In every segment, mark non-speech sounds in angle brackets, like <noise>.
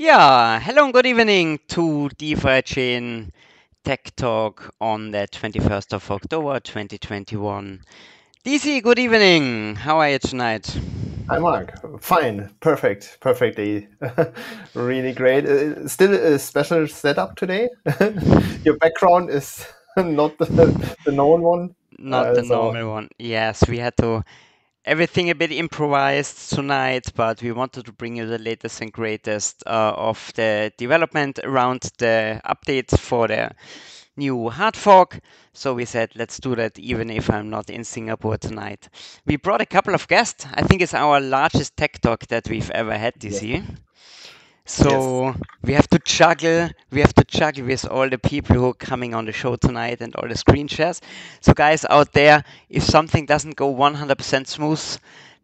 Yeah, hello and good evening to DeFi Chain Tech Talk on the 21st of October 2021. DC, good evening. How are you tonight? Hi, Mark. Fine. Perfect. Perfectly. <laughs> really great. Uh, still a special setup today. <laughs> Your background is <laughs> not the, the known one. Not Uh, the so normal one. Yes, we had to everything a bit improvised tonight, but we wanted to bring you the latest and greatest uh, of the development around the updates for the new hard fork. So we said, let's do that even if I'm not in Singapore tonight. We brought a couple of guests. I think it's our largest tech talk that we've ever had this yes. year. Yes. So we have to juggle, we have to juggle with all the people who are coming on the show tonight and all the screen shares. So guys out there, if something doesn't go 100% smooth,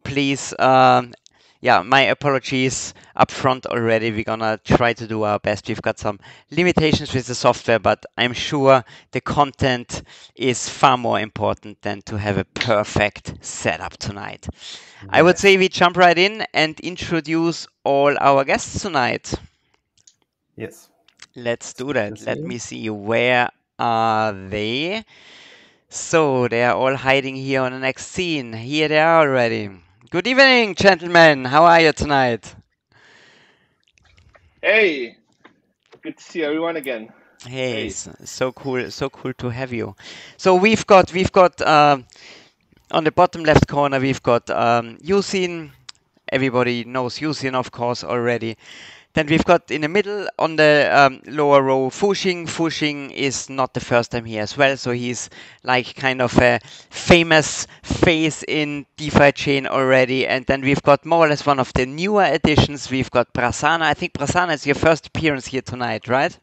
please, um, yeah, my apologies up front already. We're gonna try to do our best. We've got some limitations with the software, but I'm sure the content is far more important than to have a perfect setup tonight. I would say we jump right in and introduce all our guests tonight. Yes. Let's do We that. can Let see. me see where are they? So they are all hiding here on the next scene. Here they are already. Good evening, gentlemen. How are you tonight? Hey, good to see everyone again. Hey, Hey, so cool, so cool to have you. So we've got we've got um, on the bottom left corner we've got um, U-Zyn. Everybody knows U-Zyn, of course, already. Then we've got in the middle on the um, lower row Fuxing. Fuxing is not the first time here as well, so he's like kind of a famous face in DeFi chain already. And then we've got more or less one of the newer additions. We've got Prasanna. I think Prasanna is your first appearance here tonight, right?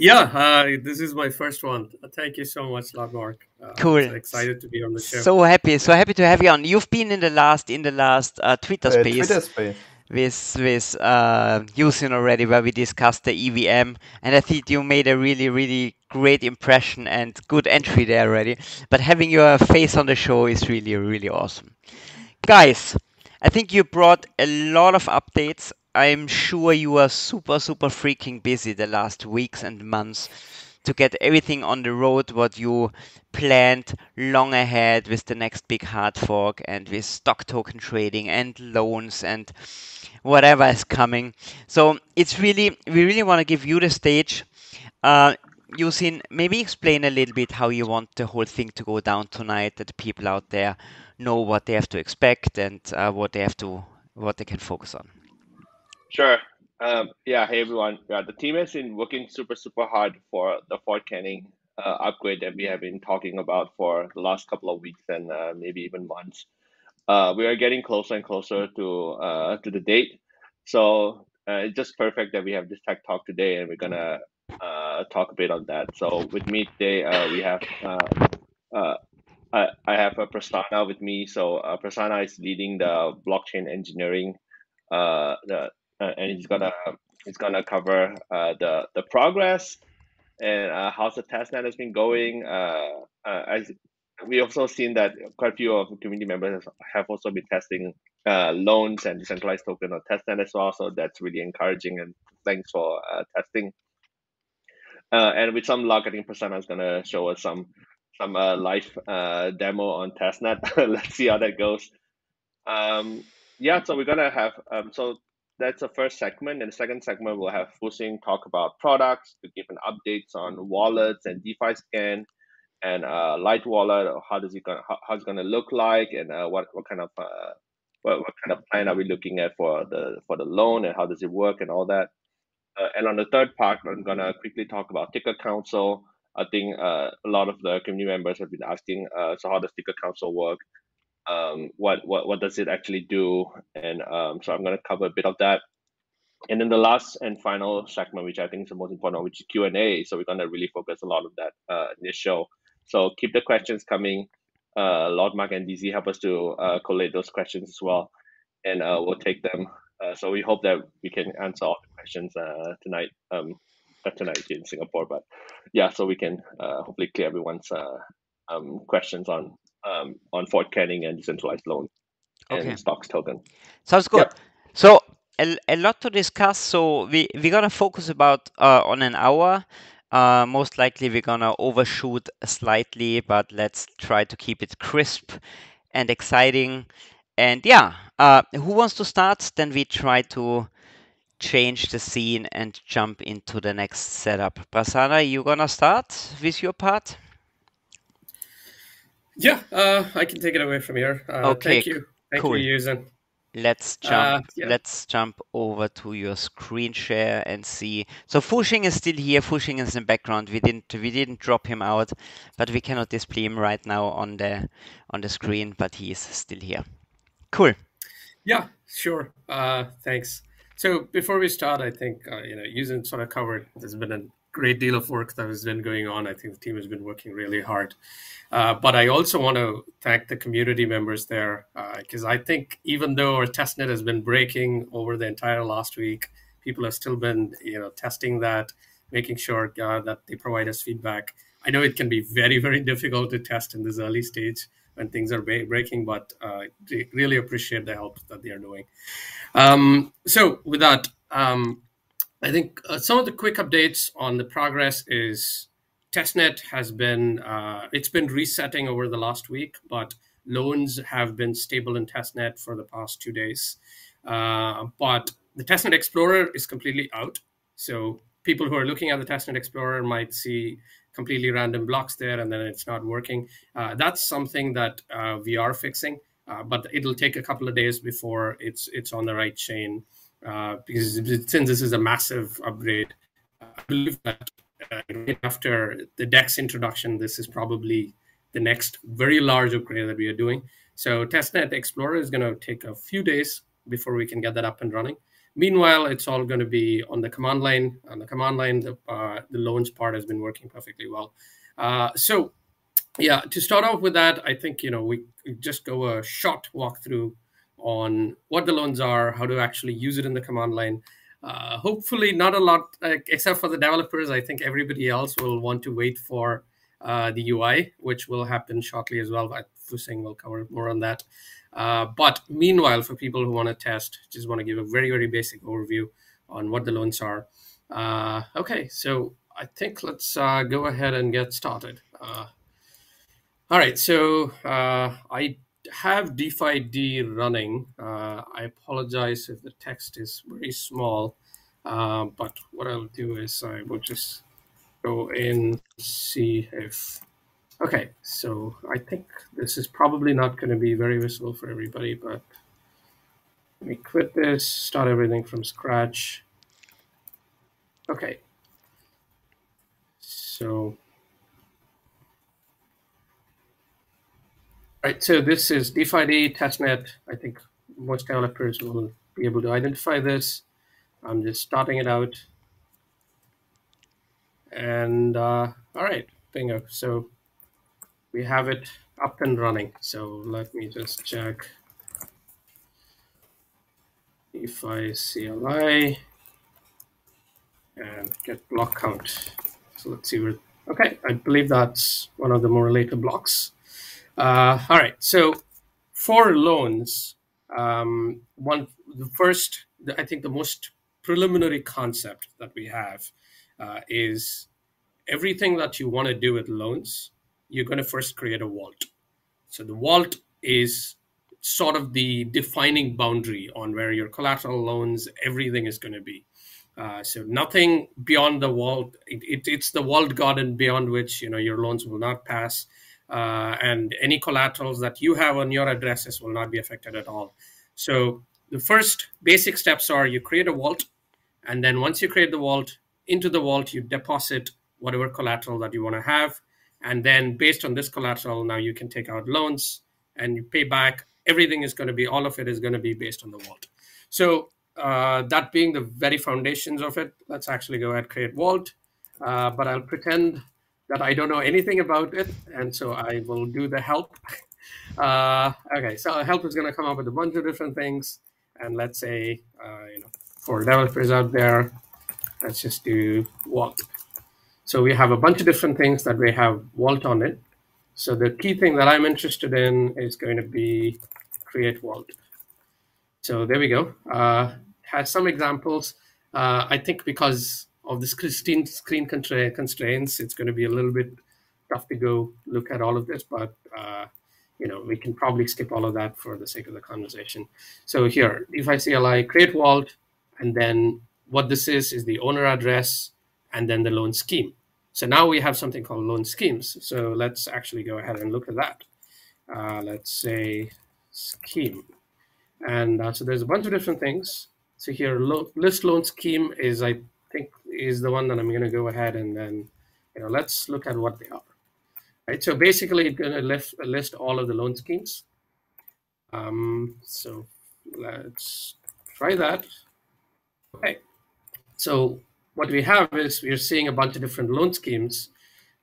Yeah, uh, this is my first one. Uh, Thank you so much, Lagmark. Uh, so Cool. S- excited to be on the show. So happy, so happy to have you on. You've been in the last in the last uh, Twitter Uh, space Twitter space. with with uh, U-Zyn already, where we discussed the EVM, and I think you made a really really great impression and good entry there already. But having your face on the show is really really awesome, guys. I think you brought a lot of updates. I'm sure you are super super freaking busy the last weeks and months to get everything on the road what you planned long ahead with the next big hard fork and with stock token trading and loans and whatever is coming. So it's really, we really want to give you the stage. Uh, U-Zyn, maybe explain a little bit how you want the whole thing to go down tonight, that people out there know what they have to expect and uh, what they have to, what they can focus on. Sure. Um, yeah, hey everyone. Yeah, the team has been working super, super hard for the Fort Canning uh, upgrade that we have been talking about for the last couple of weeks and uh, maybe even months. Uh, we are getting closer and closer to uh, to the date. So uh, it's just perfect that we have this tech talk today, and we're gonna uh, talk a bit on that. So with me today, uh, we have I, I have a Prasanna with me. So Prasanna is leading the blockchain engineering, uh, the uh, and he's gonna he's gonna cover uh, the the progress and uh, how's the testnet has been going. Uh, uh, as we also seen that quite a few of the community members have also been testing uh, loans and decentralized token on testnet as well. So that's really encouraging and thanks for uh, testing. Uh, and with some luck, I think Prasanna is gonna show us some some uh, live uh, demo on testnet. <laughs> Let's see how that goes. Um, yeah, so we're gonna have um, so that's the first segment, and the second segment we'll have Fuxing talk about products to give an updates on wallets and DeFi scan and uh, Light Wallet. Or how does it gonna how, how's it gonna look like, and uh, what what kind of uh, what, what kind of plan are we looking at for the for the loan, and how does it work, and all that. Uh, and on the third part, I'm gonna quickly talk about Ticker Council. I think uh, a lot of the community members have been asking, uh, so how does Ticker Council work? Um, what what what does it actually do? And um, so I'm gonna cover a bit of that. And then the last and final segment, which I think is the most important, which is Q and A. So we're gonna really focus a lot of that uh, in this show. So keep the questions coming. Uh, Lord Mark and DZ help us to uh, collate those questions as well, and uh, we'll take them. Uh, so we hope that we can answer all the questions uh, tonight. Um, not tonight in Singapore, but yeah, so we can uh, hopefully clear everyone's uh, um, questions on um, on Fort Canning and decentralized loan Okay. and stocks token. Sounds good. Yep. So a, a lot to discuss. So we we're gonna focus about uh, on an hour. Uh, most likely we're gonna overshoot slightly, but let's try to keep it crisp and exciting. And yeah, uh, who wants to start? Then we try to change the scene and jump into the next setup. Prasanna, you gonna start with your part? Yeah, uh, I can take it away from here. Uh, Okay, Thank you. Thank cool. you, U-Zyn. Let's Uh, jump. yeah. Let's jump over to your screen share and see. So Fuxing is still here. Fuxing is in the background. We didn't we didn't drop him out, but we cannot display him right now on the on the screen. But he is still here. Cool. Yeah, sure. Uh, thanks. So before we start, I think uh, you know, U-Zyn sort of covered. There's been a great deal of work that has been going on. I think the team has been working really hard. Uh, but I also want to thank the community members there because I think even though our testnet has been breaking over the entire last week, people have still been you know testing that, making sure uh, that they provide us feedback. I know it can be very very difficult to test in this early stage when things are breaking, but uh, really appreciate the help that they are doing. Um, so with that, um, I think uh, some of the quick updates on the progress is testnet has been uh, it's been resetting over the last week, but loans have been stable in testnet for the past two days. Uh, but the testnet explorer is completely out, so people who are looking at the testnet explorer might see completely random blocks there and then it's not working. Uh, that's something that uh, we are fixing, uh, but it'll take a couple of days before it's it's on the right chain uh, because since this is a massive upgrade, I believe that uh, right after the DEX introduction, this is probably the next very large upgrade that we are doing. So testnet explorer is going to take a few days before we can get that up and running. Meanwhile, it's all going to be on the command line. On the command line, the, uh, the loans part has been working perfectly well. Uh, so, yeah, to start off with that, I think you know we just go a short walkthrough on what the loans are, how to actually use it in the command line. Uh, hopefully, not a lot, except for the developers. I think everybody else will want to wait for uh, the UI, which will happen shortly as well. But Fuxing will cover more on that. Uh, but meanwhile, for people who want to test, just want to give a very, very basic overview on what the loans are. Uh, okay, so I think let's uh, go ahead and get started. Uh, all right, so I have DeFi D running. Uh, I apologize if the text is very small, uh, but what I'll do is I will just go in, see if Okay, so I think this is probably not going to be very visible for everybody, but let me quit this, start everything from scratch. Okay. So, right, so this is DeFi testnet. I think most developers will be able to identify this. I'm just starting it out. And uh, all right, bingo. So we have it up and running. So let me just check DeFi CLI and get block count. So let's see where, okay, I believe that's one of the more related blocks. Uh, all right, so for loans, um, one, the first, I think the most preliminary concept that we have uh, is everything that you want to do with loans you're going to first create a vault. So the vault is sort of the defining boundary on where your collateral loans, everything is going to be. Uh, so nothing beyond the vault. It, it, it's the walled garden beyond which you know your loans will not pass, uh, and any collaterals that you have on your addresses will not be affected at all. So the first basic steps are you create a vault, and then once you create the vault, into the vault you deposit whatever collateral that you want to have. And then based on this collateral now you can take out loans and you pay back. Everything is going to be all of it is going to be based on the vault. So uh, that being the very foundations of it let's actually go ahead create vault. Uh, but i'll pretend that i don't know anything about it and so i will do the help <laughs> uh, okay so help is going to come up with a bunch of different things and let's say uh, you know for developers out there let's just do vault so we have a bunch of different things that we have vault on it. So the key thing that I'm interested in is going to be create vault. So there we go. Uh, has some examples. Uh, I think because of the screen screen constraints, it's going to be a little bit tough to go look at all of this, but uh, you know we can probably skip all of that for the sake of the conversation. So here, DeFi CLI create vault, and then what this is is the owner address and then the loan scheme. So now we have something called loan schemes. So let's actually go ahead and look at that. Uh, let's say scheme. And uh, so there's a bunch of different things. So here, lo list loan scheme is, I is the one that I'm going to go ahead and then, you know, let's look at what they are. Right. So basically, it's going to list, list all of the loan schemes. Um, so let's try that. Okay. So what we have is we're seeing a bunch of different loan schemes,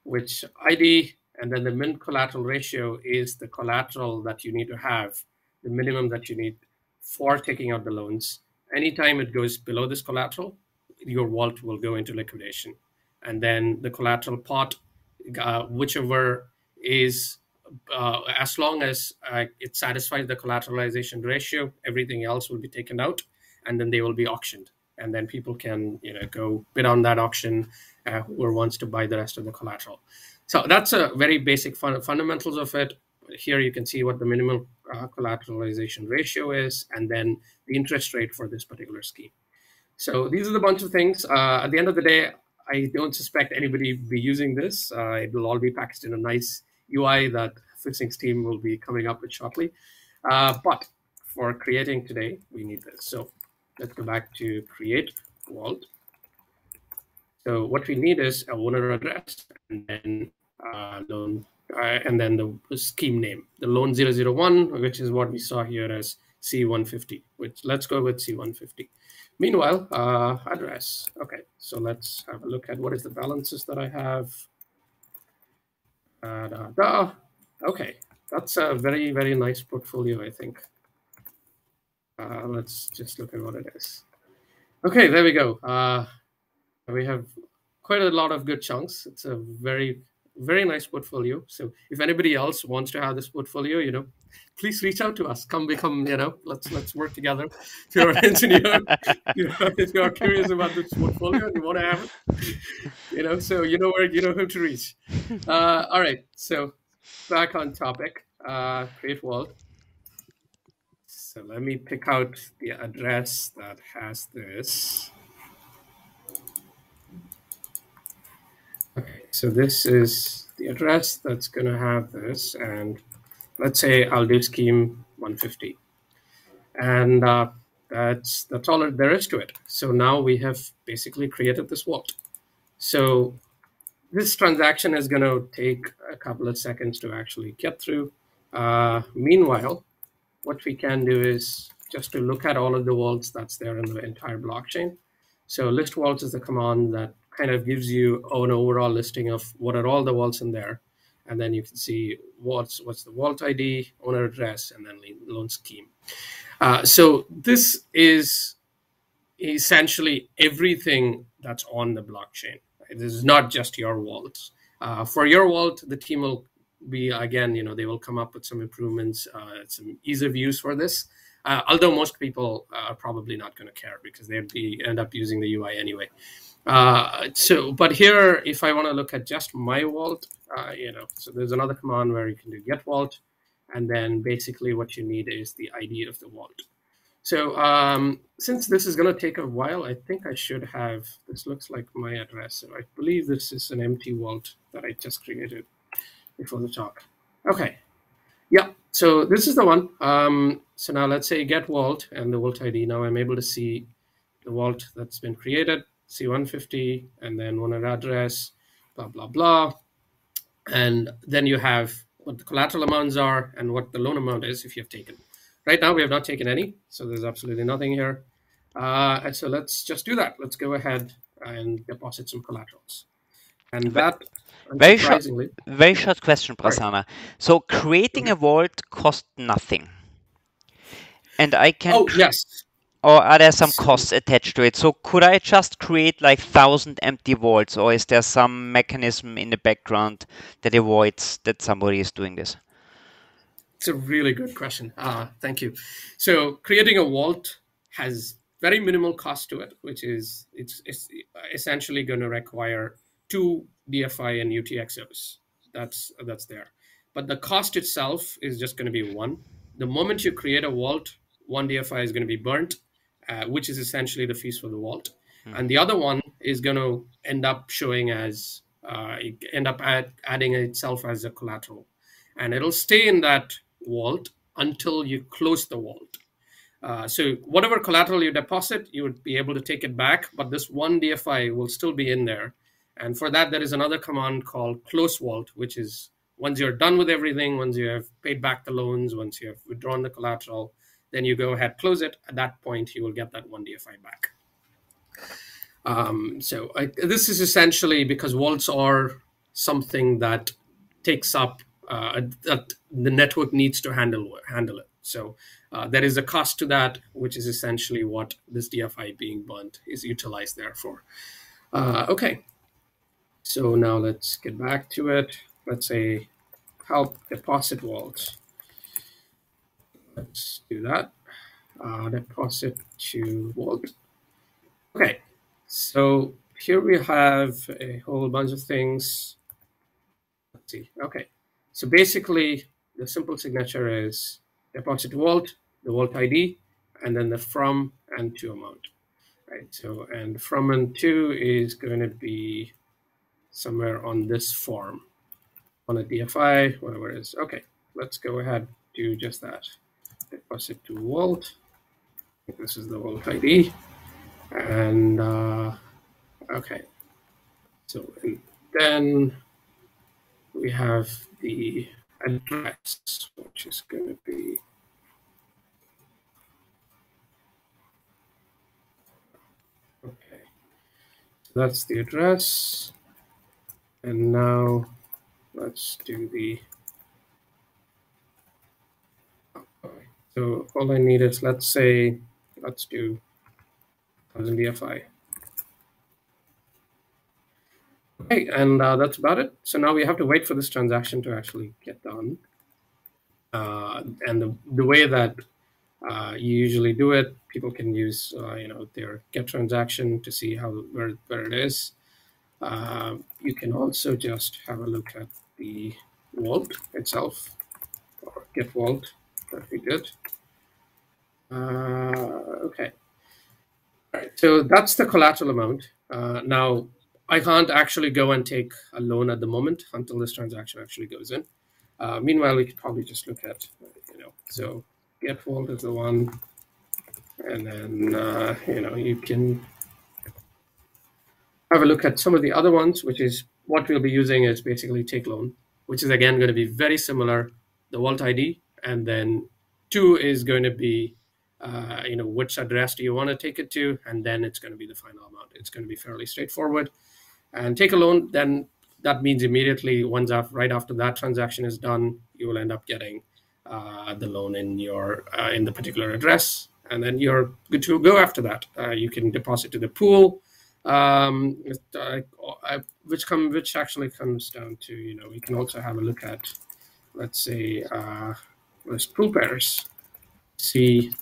which ID and then the min collateral ratio is the collateral that you need to have, the minimum that you need for taking out the loans. Anytime it goes below this collateral, your vault will go into liquidation. And then the collateral pot, uh, whichever is, uh, as long as uh, it satisfies the collateralization ratio, everything else will be taken out and then they will be auctioned. And then people can you know go bid on that auction uh, whoever wants to buy the rest of the collateral. So that's a very basic fun- fundamentals of it. Here you can see what the minimal uh, collateralization ratio is and then the interest rate for this particular scheme so these are the bunch of things. Uh, at the end of the day i don't suspect anybody will be using this. Uh, it will all be packaged in a nice ui that Fuxing's team will be coming up with shortly. Uh, but for creating today we need this. So let's go back to create vault. So what we need is a owner address and then uh, loan uh, and then the scheme name, the loan 001, which is what we saw here as C150, which let's go with C150. Meanwhile, uh, address. Okay, so let's have a look at what is the balances that I have. Uh, da, da. Okay, that's a very, very nice portfolio, I think. Uh, let's just look at what it is. Okay, there we go. Uh, we have quite a lot of good chunks. It's a very, very nice portfolio. So if anybody else wants to have this portfolio, you know, please reach out to us. Come become, you know, let's let's work together. If you're an engineer, you know, <laughs> if you are curious about this portfolio and you want to have it, you know, so you know where you know who to reach. Uh, all right, so back on topic. Uh, create vault. So let me pick out the address that has this. So this is the address that's going to have this. And let's say I'll do scheme 150. And uh, that's, that's all there is to it. So now we have basically created this vault. So this transaction is going to take a couple of seconds to actually get through. Uh, meanwhile, what we can do is just to look at all of the vaults that's there in the entire blockchain. So list vaults is the command that kind of gives you an overall listing of what are all the vaults in there. And then you can see what's what's the vault ID, owner address, and then loan scheme. Uh, so this is essentially everything that's on the blockchain. This is not just your vaults. Uh, for your vault, the team will be again, you know, they will come up with some improvements, uh, some ease of use for this. Uh, although most people are probably not going to care because they'd be end up using the UI anyway. Uh, so, but here, if I want to look at just my vault, uh, you know, so there's another command where you can do get vault, and then basically what you need is the ID of the vault. So um, since this is going to take a while, I think I should have, this looks like my address. So I believe this is an empty vault that I just created before the talk. Okay. Yeah, so this is the one. Um, so now let's say get vault and the vault ID. Now I'm able to see the vault that's been created, C150, and then owner address, blah, blah, blah. And then you have what the collateral amounts are and what the loan amount is if you have taken. Right now, we have not taken any, so there's absolutely nothing here. Uh, and so let's just do that. Let's go ahead and deposit some collaterals. And that very short, very short question, Prasanna. So creating a vault costs nothing, and I can. Oh yes. Or are there some costs attached to it? So could I just create like thousand empty vaults, or is there some mechanism in the background that avoids that somebody is doing this? It's a really good question. Uh, thank you. So creating a vault has very minimal cost to it, which is it's, it's essentially going to require two DFI and UTXOs. That's that's there, but the cost itself is just going to be one. The moment you create a vault, one DFI is going to be burnt, uh, which is essentially the fees for the vault, hmm. and the other one is going to end up showing as uh, end up add, adding itself as a collateral, and it'll stay in that vault until you close the vault. Uh, so whatever collateral you deposit, you would be able to take it back, but this one DFI will still be in there. And for that, there is another command called close vault, which is once you're done with everything, once you have paid back the loans, once you have withdrawn the collateral, then you go ahead, close it. At that point, you will get that one DFI back. Um, so I, this is essentially because vaults are something that takes up uh, that the network needs to handle handle it. So uh, there is a cost to that, which is essentially what this DFI being burnt is utilized there for. Uh, okay, so now let's get back to it. Let's say help deposit vaults. Let's do that. Uh, deposit to vault. Okay, so here we have a whole bunch of things. Let's see. Okay, so basically the simple signature is deposit vault, the vault ID, and then the from and to amount. Right. So and from and to is going to be somewhere on this form on a DFI, whatever it is. Okay, let's go ahead do just that. Deposit to vault. This is the vault ID. And uh, okay, so and then we have the address, which is going to be okay. So that's the address, and now let's do the. So all I need is let's say let's do 1000 DFI. Okay, and uh, that's about it. So now we have to wait for this transaction to actually get done. Uh, and the, the way that uh, you usually do it, people can use uh, you know their get transaction to see how where, where it is. Uh, you can also just have a look at the vault itself or get vault that we did. Uh, okay. All right, so that's the collateral amount. now, I can't actually go and take a loan at the moment until this transaction actually goes in. Uh, meanwhile, we could probably just look at, you know, so get vault is the one, and then, uh, you know, you can have a look at some of the other ones, which is what we'll be using is basically take loan, which is again going to be very similar, the vault ID, and then two is going to be, uh, you know, which address do you want to take it to, and then it's going to be the final amount. It's going to be fairly straightforward and take a loan, then that means immediately once after, right after that transaction is done, you will end up getting uh, the loan in your uh, in the particular address, and then you're good to go after that. Uh, you can deposit to the pool, um, uh, which come which actually comes down to you know we can also have a look at let's say pool pairs, see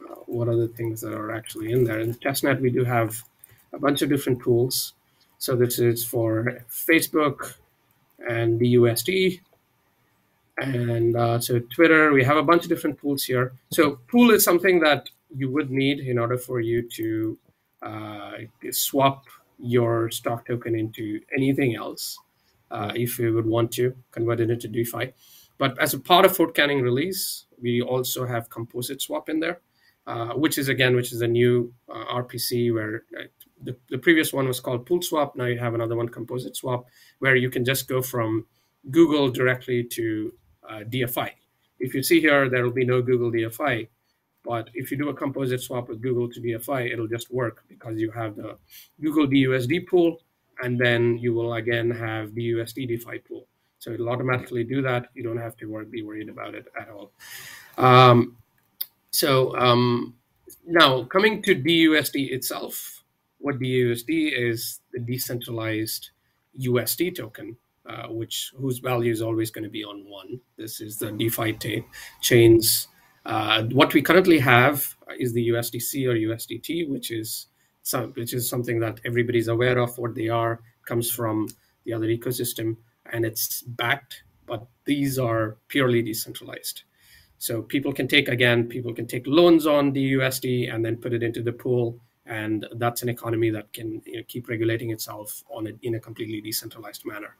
uh, what are the things that are actually in there. In testnet, we do have a bunch of different tools. So this is for Facebook and DUSD. And uh, so Twitter, we have a bunch of different pools here. So pool is something that you would need in order for you to uh, swap your stock token into anything else uh, if you would want to convert it into DeFi. But as a part of Fort Canning release, we also have composite swap in there, uh, which is again, which is a new uh, RPC where the, the previous one was called pool swap. Now you have another one, composite swap, where you can just go from Google directly to uh, DFI. If you see here, there will be no Google DFI. But if you do a composite swap with Google to DFI, it'll just work because you have the Google DUSD pool, and then you will again have DUSD DeFi pool. So it'll automatically do that. You don't have to worry, be worried about it at all. Um, so um, now coming to DUSD itself, what DUSD is the decentralized USD token, uh, which whose value is always going to be on one. This is the DeFi chain's Uh, what we currently have is the USDC or USDT, which is some, which is something that everybody's aware of. What they are comes from the other ecosystem, and it's backed. But these are purely decentralized. So people can take again, people can take loans on DUSD and then put it into the pool, and that's an economy that can you know, keep regulating itself on a, in a completely decentralized manner.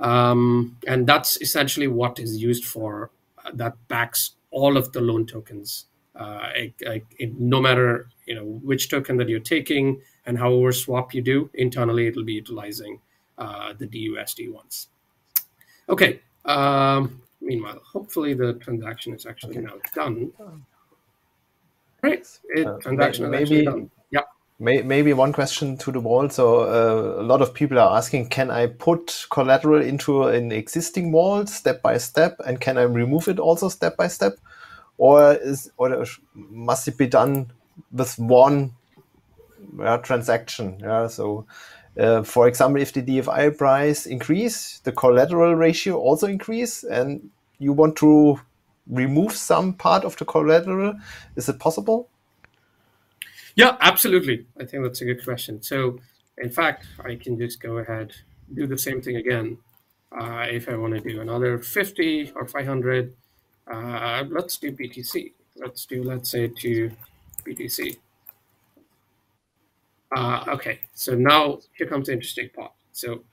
Um, and that's essentially what is used for uh, that backs all of the loan tokens. Uh, it, it, no matter you know which token that you're taking and however swap you do internally, it'll be utilizing uh, the DUSD ones. Okay. Um, meanwhile, hopefully the transaction is actually okay. now done. Right. It, uh, transaction maybe, done. Yeah. May, maybe one question to the wall. So uh, a lot of people are asking, can I put collateral into an existing wall step by step, and can I remove it also step by step, or is or must it be done with one yeah, transaction? Yeah. So. Uh, for example, if the DFI price increase, the collateral ratio also increase, and you want to remove some part of the collateral, is it possible? Yeah, absolutely. I think that's a good question. So, in fact, I can just go ahead, do the same thing again. Uh, if I want to do another 50 or 500, uh, let's do BTC. Let's do, let's say, to BTC. Uh, okay, so now here comes the interesting part. So,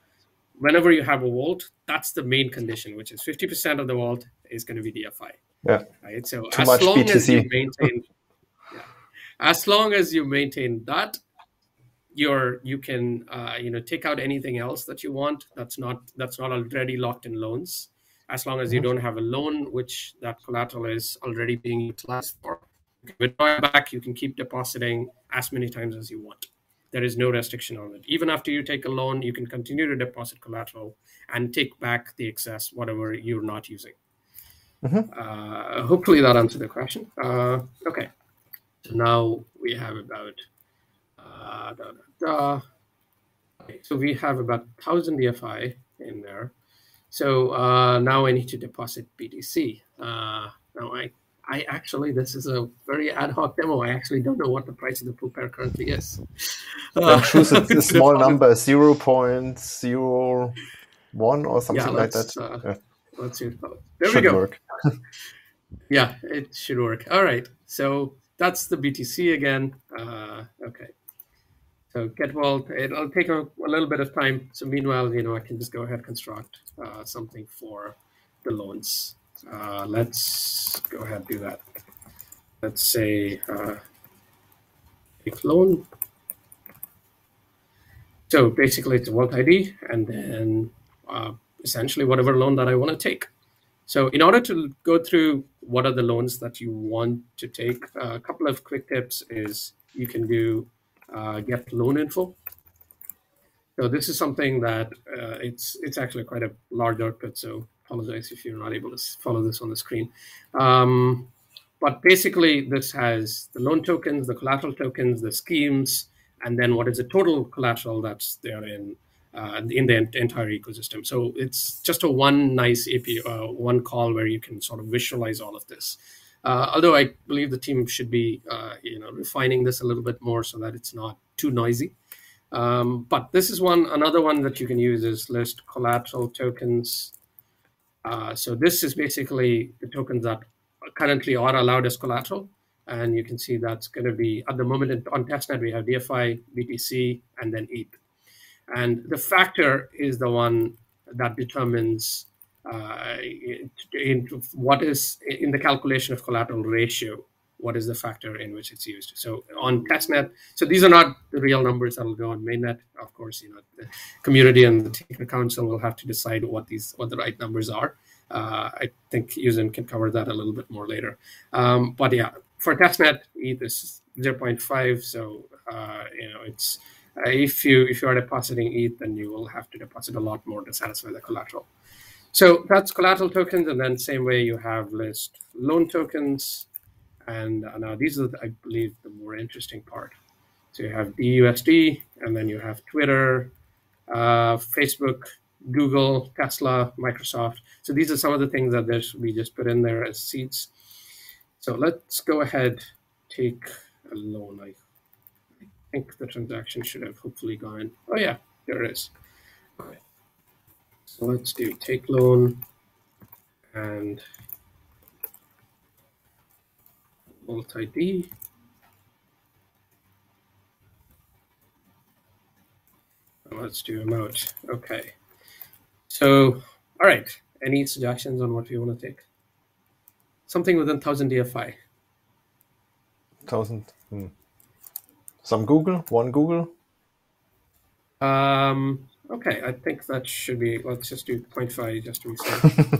whenever you have a vault, that's the main condition, which is 50% of the vault is going to be DFI. Yeah. Right. So, Too as long BTC. as you maintain as long as you maintain that you're you can uh, you know take out anything else that you want that's not that's not already locked in loans as long as you mm-hmm. don't have a loan which that collateral is already being utilized for you can withdraw back you can keep depositing as many times as you want there is no restriction on it even after you take a loan you can continue to deposit collateral and take back the excess whatever you're not using mm-hmm. uh, hopefully that answered the question uh, okay so now we have about uh, da, da, da. Okay, so we have about 1000 DFI in there. So uh, now I need to deposit BTC. Uh, now I, I actually, this is a very ad hoc demo. I actually don't know what the price of the pool pair currently is. Uh, choose a, a small <laughs> number, 0 0.01 or something yeah, like that. Uh, yeah. Let's see. There should we go. Work. <laughs> yeah, it should work. All right. So that's the BTC again. Uh, okay. So get vault, it'll take a, a, little bit of time. So meanwhile, you know, I can just go ahead construct uh, something for the loans. Uh, let's go ahead and do that. Let's say uh, take loan. So basically it's a vault ID and then uh, essentially whatever loan that I want to take. So in order to go through what are the loans that you want to take, uh, a couple of quick tips is you can do uh, get loan info. So this is something that uh, it's it's actually quite a large output. So apologize if you're not able to follow this on the screen. Um, but basically, this has the loan tokens, the collateral tokens, the schemes, and then what is the total collateral that's there in uh, in the entire ecosystem. So it's just a one nice API, uh, one call where you can sort of visualize all of this. Uh, although I believe the team should be, uh, you know, refining this a little bit more so that it's not too noisy. Um, but this is one another one that you can use is list collateral tokens. Uh, so this is basically the tokens that currently are allowed as collateral. And you can see that's going to be at the moment on testnet we have DFI, BTC, and then ETH. And the factor is the one that determines uh, what is in the calculation of collateral ratio, what is the factor in which it's used. So on testnet, so these are not the real numbers that will go on mainnet. Of course, you know the community and the technical council will have to decide what these what the right numbers are. Uh, I think U-Zyn can cover that a little bit more later. Um, but yeah, for testnet, ETH is 0.5, so uh, you know it's uh, if you if you are depositing ETH, then you will have to deposit a lot more to satisfy the collateral. So that's collateral tokens, and then same way you have list loan tokens, and uh, now these are, I believe, the more interesting part. So you have DUSD, and then you have Twitter, uh, Facebook, Google, Tesla, Microsoft. So these are some of the things that we just put in there as seeds. So let's go ahead, take a loan. I, I think the transaction should have hopefully gone. Oh yeah, there it is. Okay. So let's do take loan and alt ID. Let's do amount. Okay. So, all right. Any suggestions on what we want to take? Something within 1000 DFI. 1000. Hmm. Some Google, one Google. Um, okay, I think that should be, let's just do 0.5 just to be safe.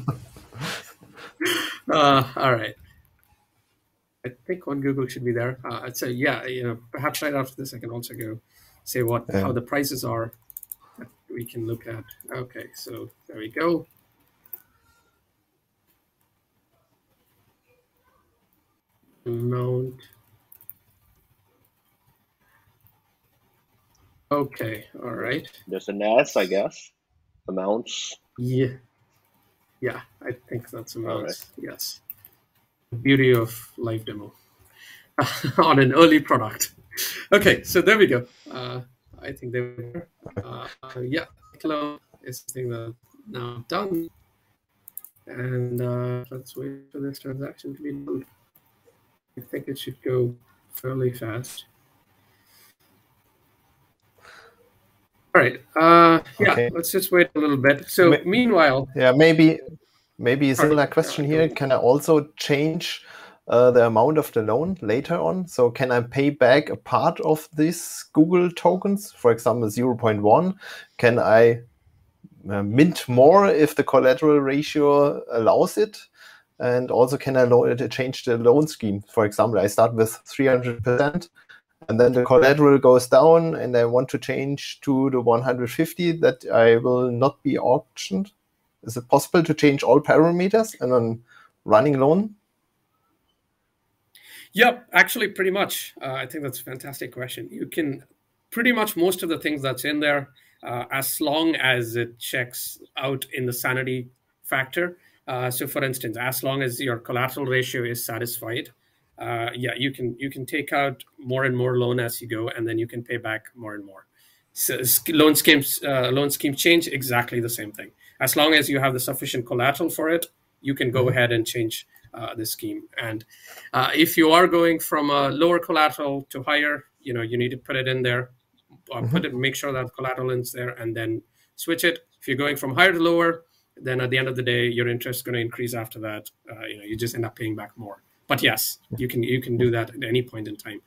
<laughs> uh, all right. I think on Google should be there. Uh, I'd say, yeah, you know, perhaps right after this, I can also go say what Yeah. how the prices are that we can look at. Okay, so there we go. Amount. Okay, all right. There's an S, I guess. Amounts. Yeah. Yeah, I think that's All amounts. Yes. Beauty of live demo <laughs> on an early product. Okay, so there we go. Uh, I think they were. Uh, yeah, Cloud is the thing that now done. And uh, let's wait for this transaction to be done. I think it should go fairly fast. All right. Uh, yeah, Okay. let's just wait a little bit. So, Ma- meanwhile, Yeah, maybe maybe a similar question here. Can I also change uh, the amount of the loan later on? So can I pay back a part of these Google tokens, for example, 0.1? Can I uh, mint more if the collateral ratio allows it? And also, can I change the loan scheme? For example, I start with 300%, and then the collateral goes down, and I want to change to the 150 that I will not be auctioned. Is it possible to change all parameters in a running loan? Yep, actually, pretty much. Uh, I think that's a fantastic question. You can pretty much most of the things that's in there, uh, as long as it checks out in the sanity factor. Uh, so, for instance, as long as your collateral ratio is satisfied, uh, yeah, you can you can take out more and more loan as you go, and then you can pay back more and more. So, loan schemes uh, loan scheme change exactly the same thing. As long as you have the sufficient collateral for it, you can go ahead and change uh, the scheme. And uh, if you are going from a lower collateral to higher, you know you need to put it in there, uh, put it, make sure that collateral is there, and then switch it. If you're going from higher to lower, then at the end of the day, your interest is going to increase after that. Uh, you know, you just end up paying back more. But yes, you can you can do that at any point in time,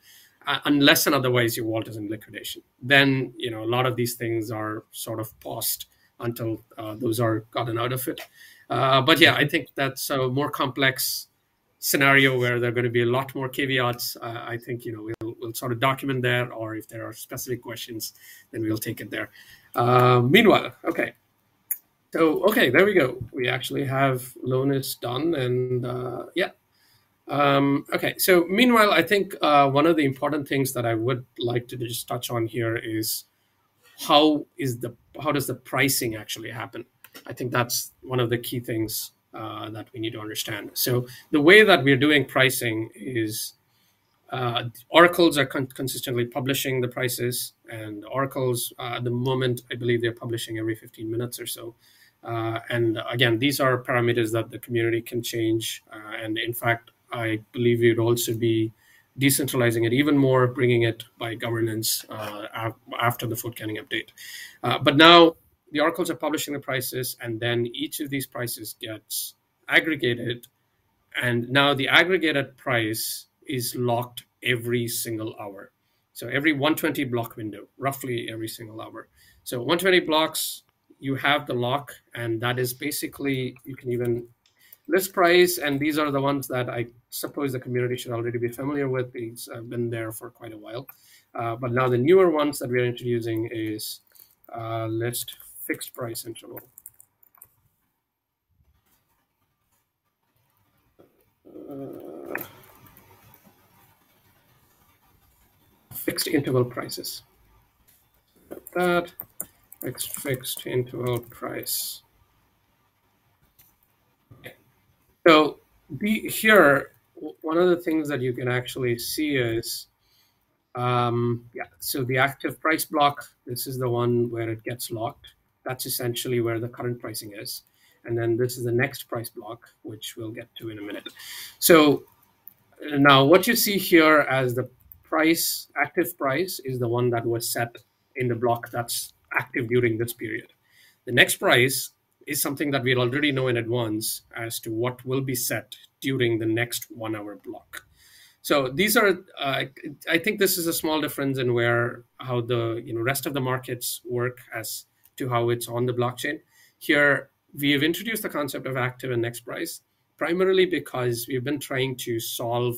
uh, unless and otherwise your vault is in liquidation. Then you know a lot of these things are sort of paused until uh, those are gotten out of it. Uh, but yeah, I think that's a more complex scenario where there are going to be a lot more caveats. Uh, I think you know we'll, we'll sort of document that, or if there are specific questions, then we'll take it there. Uh, meanwhile, okay. So okay, there we go. We actually have Lonis done, and uh, yeah. Um, okay, so meanwhile, I think uh, one of the important things that I would like to just touch on here is how is the how does the pricing actually happen? I think that's one of the key things uh, that we need to understand. So the way that we're doing pricing is uh, oracles are con- consistently publishing the prices, and oracles uh, at the moment, I believe they're publishing every 15 minutes or so. Uh, and again, these are parameters that the community can change. Uh, and in fact, I believe it would also be decentralizing it even more, bringing it by governance uh, after the Fort Canning update. Uh, but now the oracles are publishing the prices, and then each of these prices gets aggregated, and now the aggregated price is locked every single hour. So every 120 block window, roughly every single hour. So 120 blocks, you have the lock, and that is basically you can even list price, and these are the ones that I suppose the community should already be familiar with. These have been there for quite a while. Uh, but now the newer ones that we're introducing is uh, list fixed price interval. Uh, fixed interval prices. That fixed fixed interval price. Okay. So here, one of the things that you can actually see is, um, yeah, so the active price block, this is the one where it gets locked. That's essentially where the current pricing is. And then this is the next price block, which we'll get to in a minute. So now what you see here as the price, active price, is the one that was set in the block that's active during this period. The next price is something that we already know in advance as to what will be set during the next one hour block. So these are, uh, I think this is a small difference in where how the you know rest of the markets work as to how it's on the blockchain. Here we have introduced the concept of active and next price primarily because we've been trying to solve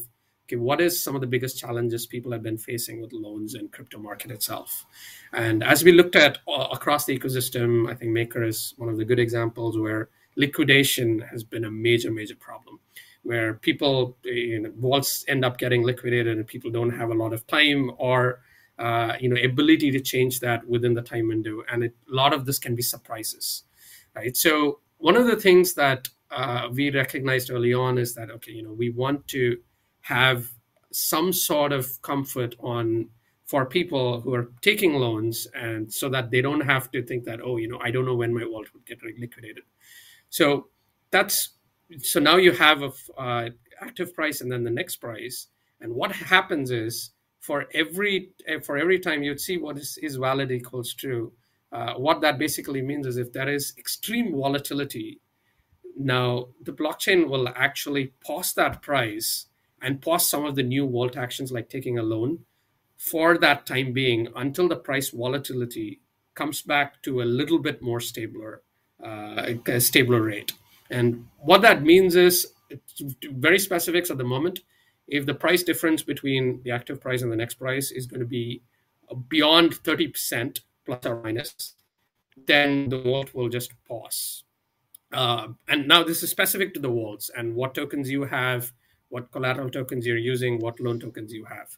okay, what is some of the biggest challenges people have been facing with loans and crypto market itself. And as we looked at uh, across the ecosystem, I think Maker is one of the good examples where liquidation has been a major, major problem where people, you know, vaults end up getting liquidated and people don't have a lot of time or uh, you know ability to change that within the time window and it, a lot of this can be surprises right so one of the things that uh, we recognized early on is that okay you know we want to have some sort of comfort on for people who are taking loans and so that they don't have to think that oh you know i don't know when my wallet would get liquidated. So that's so now you have a uh, active price and then the next price. And what happens is for every for every time you'd see what is, is valid equals true uh, what that basically means is if there is extreme volatility now the blockchain will actually pause that price and pause some of the new vault actions like taking a loan for that time being until the price volatility comes back to a little bit more stabler uh, stabler rate and what that means is very specifics at the moment. If the price difference between the active price and the next price is going to be beyond 30% plus or minus, then the vault will just pause. Uh, and now this is specific to the vaults and what tokens you have, what collateral tokens you're using, what loan tokens you have.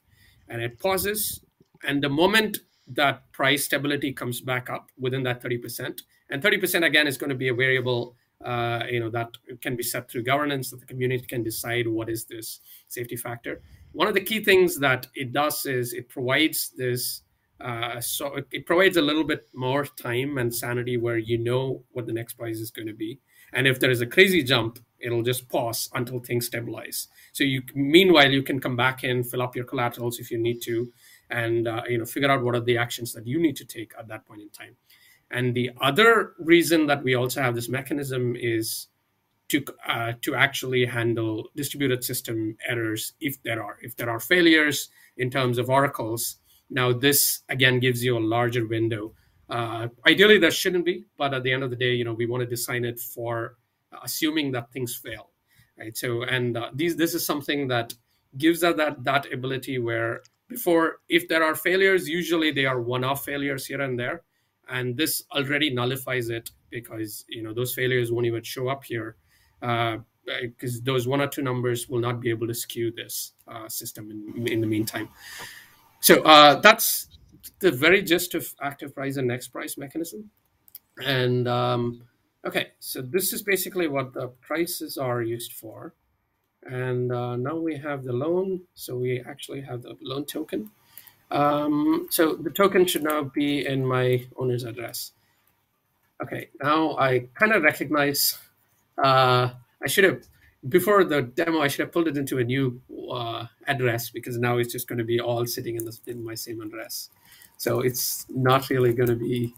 And it pauses. And the moment that price stability comes back up within that 30%, and 30% again is going to be a variable uh, you know that can be set through governance that the community can decide what is this safety factor one of the key things that it does is it provides this uh, so it provides a little bit more time and sanity where you know what the next price is going to be and if there is a crazy jump it'll just pause until things stabilize so you meanwhile you can come back in fill up your collaterals if you need to and uh, you know figure out what are the actions that you need to take at that point in time and the other reason that we also have this mechanism is to uh, to actually handle distributed system errors if there are if there are failures in terms of oracles. Now this again gives you a larger window. Uh, ideally, there shouldn't be, but at the end of the day, you know, we want to design it for assuming that things fail, right? So, and uh, these this is something that gives us that that ability where before, if there are failures, usually they are one-off failures here and there and this already nullifies it because you know those failures won't even show up here because uh, those one or two numbers will not be able to skew this uh, system in, in the meantime. So uh, that's the very gist of active price and next price mechanism. And um, okay, so this is basically what the prices are used for. And uh, now we have the loan. So we actually have the loan token. Um, so the token should now be in my owner's address. Okay, now I kind of recognize, uh, I should have, before the demo, I should have pulled it into a new uh, address because now it's just going to be all sitting in, the, in my same address. So it's not really going to be,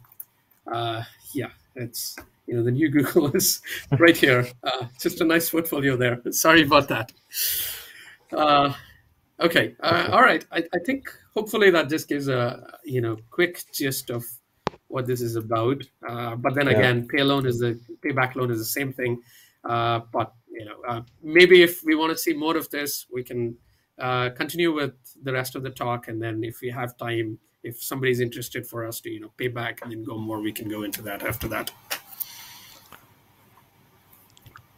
uh, yeah, it's, you know, the new <laughs> Google is right here. Uh, just a nice portfolio there. <laughs> Sorry about that. Uh, Okay. Uh, all right. I, I think hopefully that just gives a you know quick gist of what this is about. Uh, but then again, pay loan is the payback loan is the same thing. Uh, but you know, uh, maybe if we want to see more of this, we can uh, continue with the rest of the talk, and then if we have time, if somebody's interested for us to you know pay back and then go more, we can go into that after that.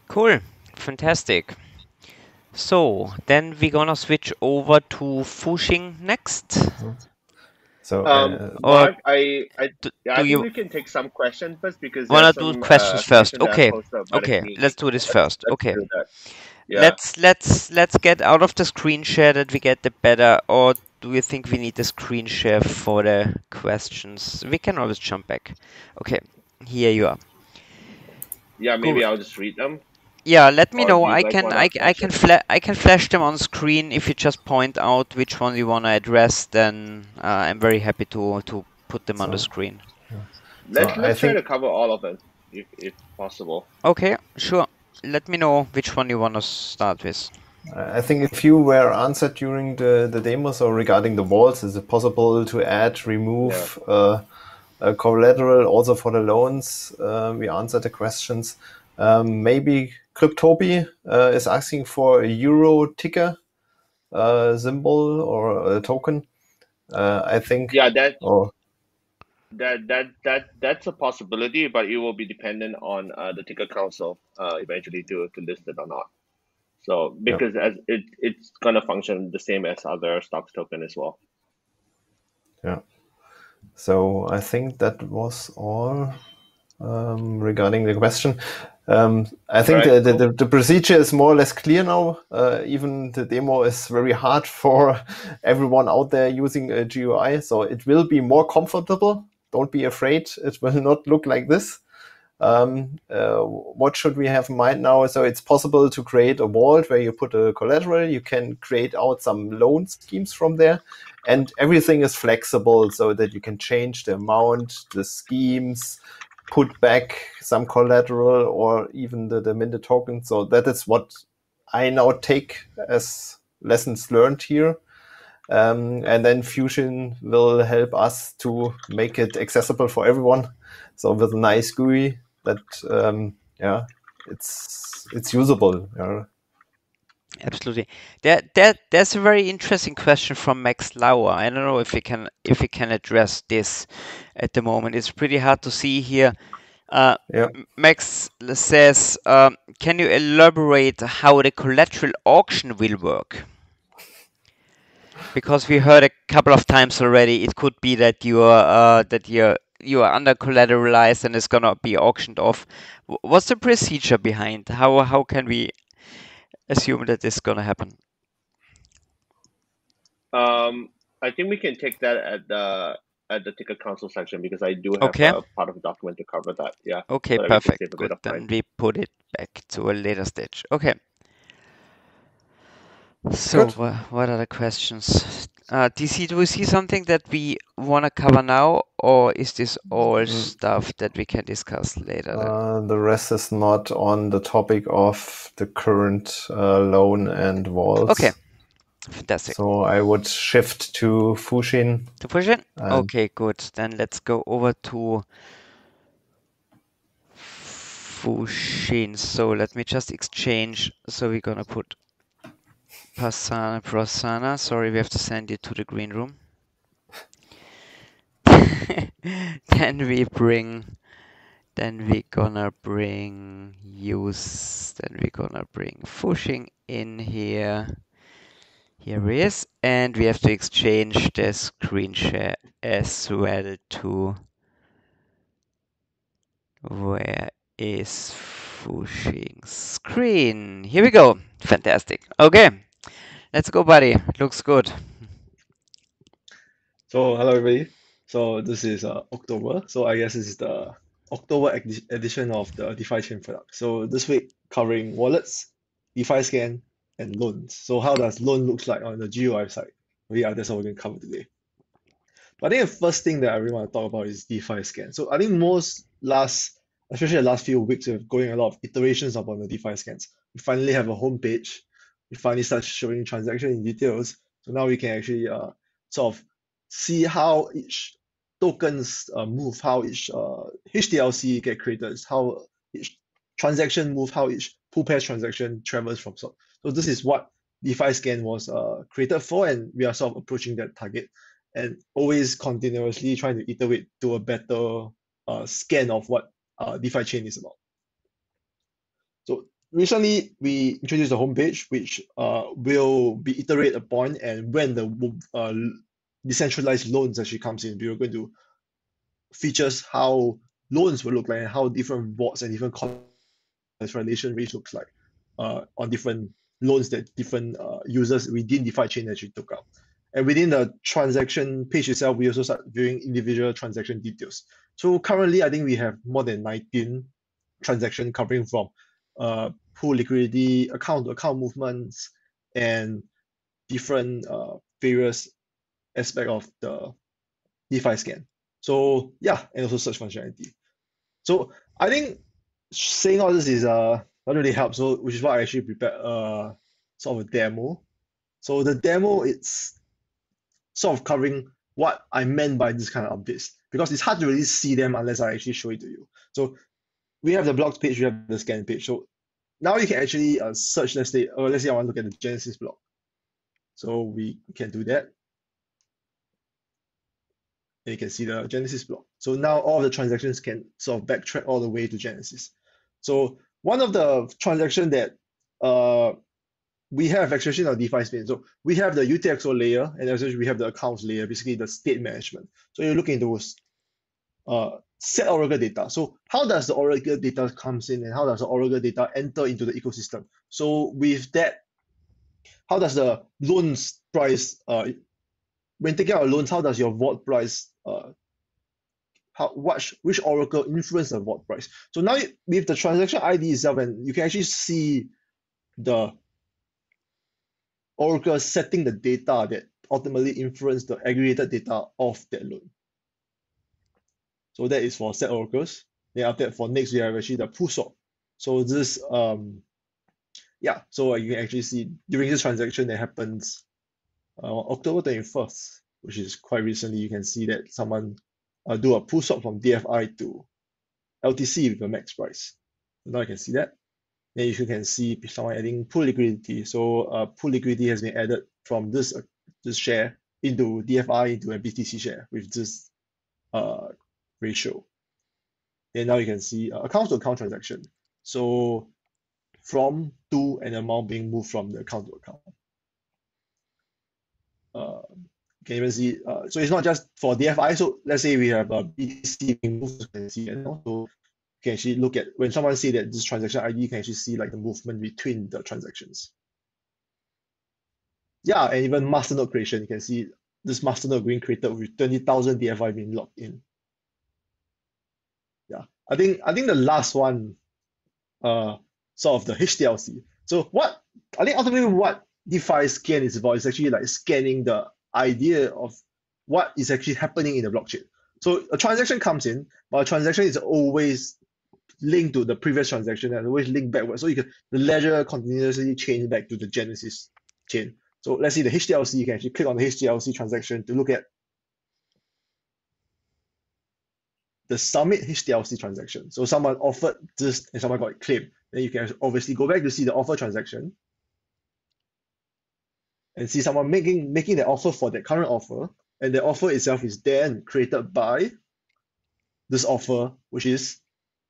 Cool. Fantastic. So then we're gonna switch over to Fuxing next. So, um, uh, or I, I, do, yeah, I think you, we can take some questions first because wanna do questions uh, first. Okay, okay, let's do this first. Okay. Yeah. let's let's let's get out of the screen share that we get the better, or do you think we need the screen share for the questions? We can always jump back. Okay, here you are. Yeah, maybe Cool. I'll just read them. Yeah, let me Or know. I like can I, I flash can it? fla- I can flash them on screen if you just point out which one you want to address. Then uh, I'm very happy to to put them on the So- screen. Let's let's try think- to cover all of them if if possible. Okay, sure. Let me know which one you want to start with. I think a few were answered during the, the demo. So regarding the walls, is it possible to add, remove uh, a collateral also for the loans? Uh, we answered the questions. Um, maybe Cryptobi uh, is asking for a euro ticker uh, symbol or a token. Uh, I think. Yeah, that Oh, that that that that's a possibility, but it will be dependent on uh, the ticker council uh, eventually to to list it or not. So because as it it's gonna function the same as other stocks token as well. Yeah. So I think that was all um, regarding the question. Um, I think Right, the, the, the procedure is more or less clear now. Uh, even the demo is very hard <laughs> for everyone out there using a GUI, so it will be more comfortable. Don't be afraid; it will <laughs> not look like this. Um, uh, what should we have in mind now? So it's possible to create a vault where you put a collateral. You can create out some loan schemes from there and everything is flexible so that you can change the amount, the schemes, put back some collateral or even the, the minted token. So that is what I now take as lessons learned here. Um, and then Fuxing will help us to make it accessible for everyone. So with a nice GUI that, um, yeah, it's it's usable. Yeah. Absolutely. There, there, there's a very interesting question from Max Lauer. I don't know if we can if we can address this at the moment. It's pretty hard to see here. Uh, Yeah. Max says, um, "Can you elaborate how the collateral auction will work?" Because we heard a couple of times already, it could be that you are uh, that you're you are under collateralized and it's gonna be auctioned off. What's the procedure behind? How how can we assume that this is gonna happen? Um, I think we can take that at the at the ticker council section because I do have Okay. a part of the document to cover that. Yeah. Okay, so we perfect. save a bit Good. Then we put it back to a later stage. Okay. So, Good. wha- what are the questions? Uh, DC, do we see something that we want to cover now, or is this all stuff that we can discuss later? Uh, the rest is not on the topic of the current uh, loan and walls. Okay. Fantastic. So I would shift to Fuxing. to and- Okay, good. Then let's go over to Fuxing. So let me just exchange. So we're gonna put Pasana Prasanna. Sorry, we have to send you to the green room. <laughs> then we bring then we gonna bring use then we gonna bring Fuxing in here. Here he is, and we have to exchange the screen share as well to where is Fuxing's screen? Here we go. Fantastic. Okay, let's go, buddy. Looks good. So hello everybody. So this is uh, October. So I guess this is the October edi- edition of the DeFi chain product. So this week covering wallets, DeFi scan, and loans. So how does loan looks like on the GUI side? Yeah, that's what we're going to cover today. But I think the first thing that I really want to talk about is DeFi scan. So I think most last, especially the last few weeks, we're going a lot of iterations upon the DeFi scans. We finally have a home We finally start showing transaction details. So now we can actually uh, sort of see how each tokens uh, move, how each uh, HTLC get created, how each transaction move, how each pool pair transaction travels from so. So this is what DeFi scan was uh, created for, and we are sort of approaching that target, and always continuously trying to iterate to a better uh, scan of what uh, DeFi chain is about. So recently we introduced a homepage which uh, will be iterate upon, and when the uh, decentralized loans actually comes in, we are going to features how loans will look like and how different rewards and different collateralization rates looks like. uh, on different loans that different uh, users within DeFi chain actually took out. And within the transaction page itself, we also start viewing individual transaction details. So currently, I think we have more than 19 transaction covering from uh, pool liquidity, account to account movements, and different uh, various aspect of the DeFi scan. So yeah, and also search functionality. So I think saying all this is uh not really help. So which is why I actually prepared uh sort of a demo. So the demo it's sort of covering what I meant by this kind of updates because it's hard to really see them unless I actually show it to you. So we have the blog page, we have the scan page. So now you can actually uh, search, let's say, or let's say I want to look at the Genesis block. So we can do that. And you can see the Genesis block. So now all the transactions can sort of backtrack all the way to Genesis. So one of the transaction that uh, we have actually in our DeFi space. So we have the UTXO layer and essentially we have the accounts layer, basically the state management. So you're looking at those uh, set Oracle data. So how does the Oracle data comes in and how does the Oracle data enter into the ecosystem? So with that, how does the loans price uh, when taking out loans, how does your vault price, uh, how what which oracle influence the vault price? So now with the transaction ID itself, and you can actually see the oracle setting the data that ultimately influence the aggregated data of that loan. So that is for set oracles. Then after that, for next we have actually the pool swap. So this um yeah, so you can actually see during this transaction that happens uh, October 21st, which is quite recently, you can see that someone uh, do a pool swap from DFI to LTC with a max price. Now you can see that. Then you can see someone adding pool liquidity. So uh, pool liquidity has been added from this uh, this share into DFI into a BTC share with this uh, ratio. And now you can see uh, account to account transaction. So from to an amount being moved from the account to account uh, can even see, uh, so it's not just for DFI. So let's say we have a BTC being moved, you can see, and also you can actually look at when someone say that this transaction ID, you can actually see like the movement between the transactions. Yeah, and even masternode creation, you can see this masternode being created with 20,000 DFI being logged in. I think I think the last one, uh, sort of the HTLC. So what I think ultimately what DeFi scan is about is actually like scanning the idea of what is actually happening in the blockchain. So a transaction comes in, but a transaction is always linked to the previous transaction and always linked backward. So you can the ledger continuously change back to the Genesis chain. So let's see the HTLC, you can actually click on the HTLC transaction to look at the Summit HTLC transaction. So someone offered this and someone got claimed. Then you can obviously go back to see the offer transaction and see someone making making the offer for that current offer, and the offer itself is then created by this offer, which is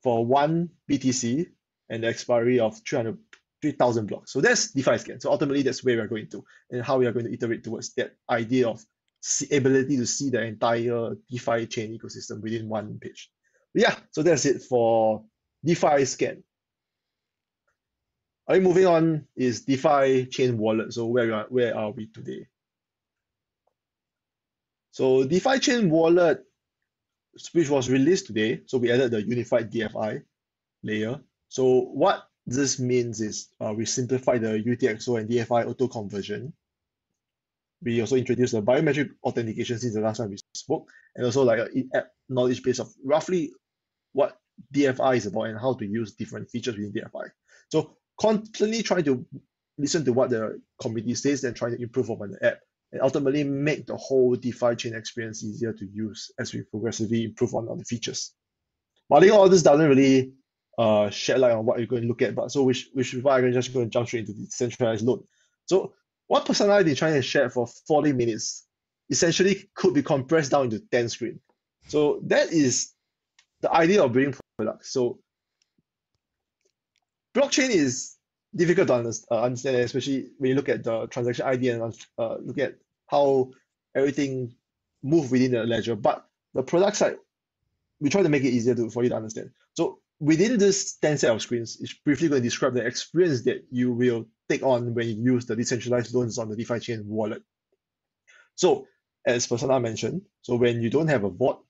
for one BTC and the expiry of 300, 3,000 blocks. So that's DeFi scan. So ultimately, that's where we're going to and how we are going to iterate towards that idea of ability to see the entire DeFi chain ecosystem within one page. But yeah, so that's it for DeFi scan. I think moving on is DeFi chain wallet. So where are, where are we today? So DeFi chain wallet, which was released today. So we added the unified DFI layer. So what this means is uh, we simplified the UTXO and DFI auto conversion. We also introduced the biometric authentication since the last time we spoke, and also like an in-app knowledge base of roughly what DFI is about and how to use different features within DFI. So constantly trying to listen to what the community says and trying to improve on the app and ultimately make the whole DeFi chain experience easier to use as we progressively improve on, on the features. But I think all this doesn't really uh, shed light on what you're going to look at, but so which which is why I'm just going to jump straight into the centralized load. So what personality trying to share for 40 minutes essentially could be compressed down into 10 screen. So that is the idea of building products. So blockchain is difficult to uh, understand, especially when you look at the transaction ID and uh, look at how everything move within the ledger. But the product side, we try to make it easier to, for you to understand. So within this 10 set of screens, it's briefly going to describe the experience that you will take on when you use the decentralized loans on the DeFi chain wallet. So as Prasanna mentioned, so when you don't have a vault,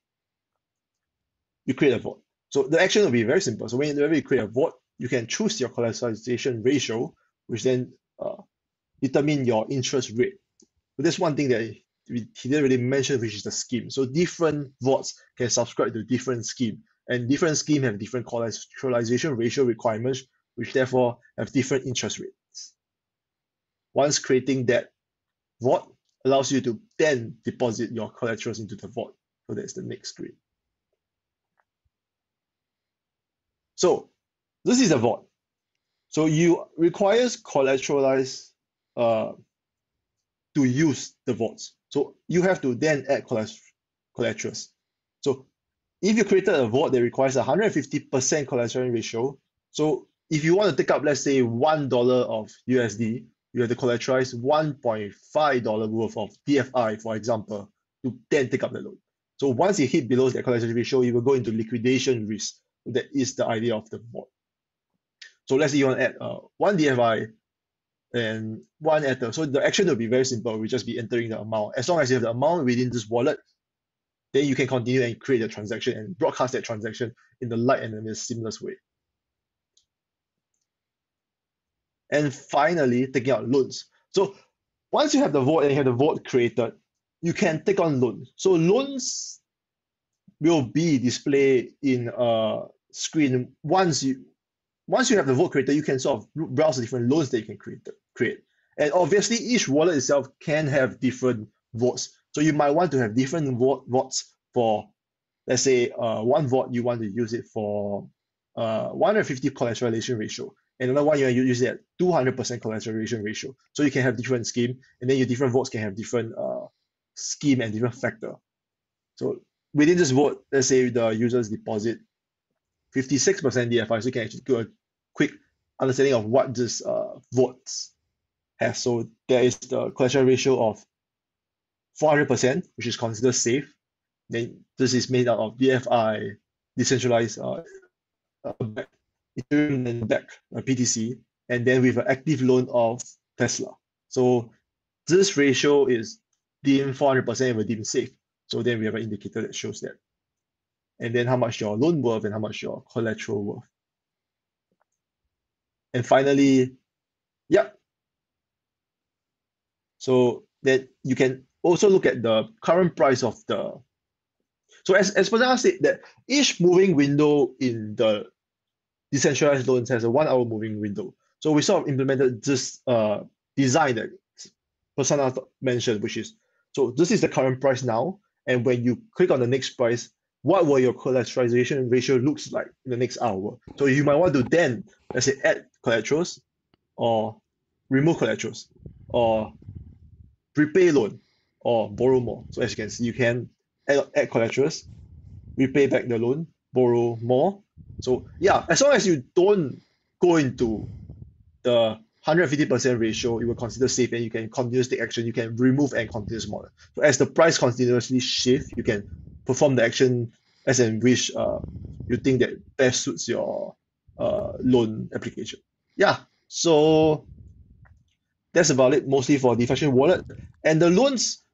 you create a vault. So the action will be very simple. So whenever you create a vault, you can choose your collateralization ratio, which then uh, determine your interest rate. But there's one thing that he didn't really mention, which is the scheme. So different vaults can subscribe to different scheme, and different scheme have different collateralization ratio requirements, which therefore have different interest rates. Once creating that vault allows you to then deposit your collaterals into the vault. So that's the next screen. So this is a vault. So you requires collateralized uh, to use the vaults. So you have to then add collaterals. So if you created a vault that requires a 150% collateral ratio, so if you want to take up, let's say, $1 of USD, you have to collateralize $1.5 worth of DFI, for example, to then take up the loan. So once you hit below that collateral ratio, you will go into liquidation risk. That is the idea of the vault. So let's say you want to add uh, one DFI and one Ether. So the action will be very simple. We just be entering the amount. As long as you have the amount within this wallet, then you can continue and create the transaction and broadcast that transaction in the light and in a seamless way. And finally, taking out loans. So once you have the vault and you have the vault created, you can take on loans. So loans will be displayed in a screen once you once you have the vault created, you can sort of browse the different loans that you can create. create. And obviously, each wallet itself can have different vaults. So you might want to have different vaults for, let's say, uh, one vault you want to use it for uh, 150 collateralization ratio. And another one you use it at 200% collateralization ratio. So you can have different scheme, and then your different votes can have different uh, scheme and different factor. So within this vote, let's say the users deposit 56% DFI, so you can actually do a quick understanding of what this uh, votes has. So there is the collateral ratio of 400%, which is considered safe. Then this is made out of DFI, decentralized uh, uh, And back a BTC, and then with an active loan of Tesla. So this ratio is deemed 400% and deemed safe. So then we have an indicator that shows that. And then how much your loan worth and how much your collateral worth. And finally, yeah. So that you can also look at the current price of the. So as as Prasanna said that each moving window in the decentralized loans has a one hour moving window. So we sort of implemented this uh, design that Prasanna mentioned, which is so this is the current price now. And when you click on the next price, what will your collateralization ratio looks like in the next hour? So you might want to then, let's say, add collaterals or remove collaterals or repay loan or borrow more. So as you can see, you can add, add collaterals, repay back the loan, borrow more. So yeah, as long as you don't go into the 150% ratio, you will consider safe and you can continuously take action. You can remove and continue smaller. So as the price continuously shift, you can perform the action as in which uh, you think that best suits your uh, loan application. Yeah, so that's about it, mostly for the fashion wallet. And the loans,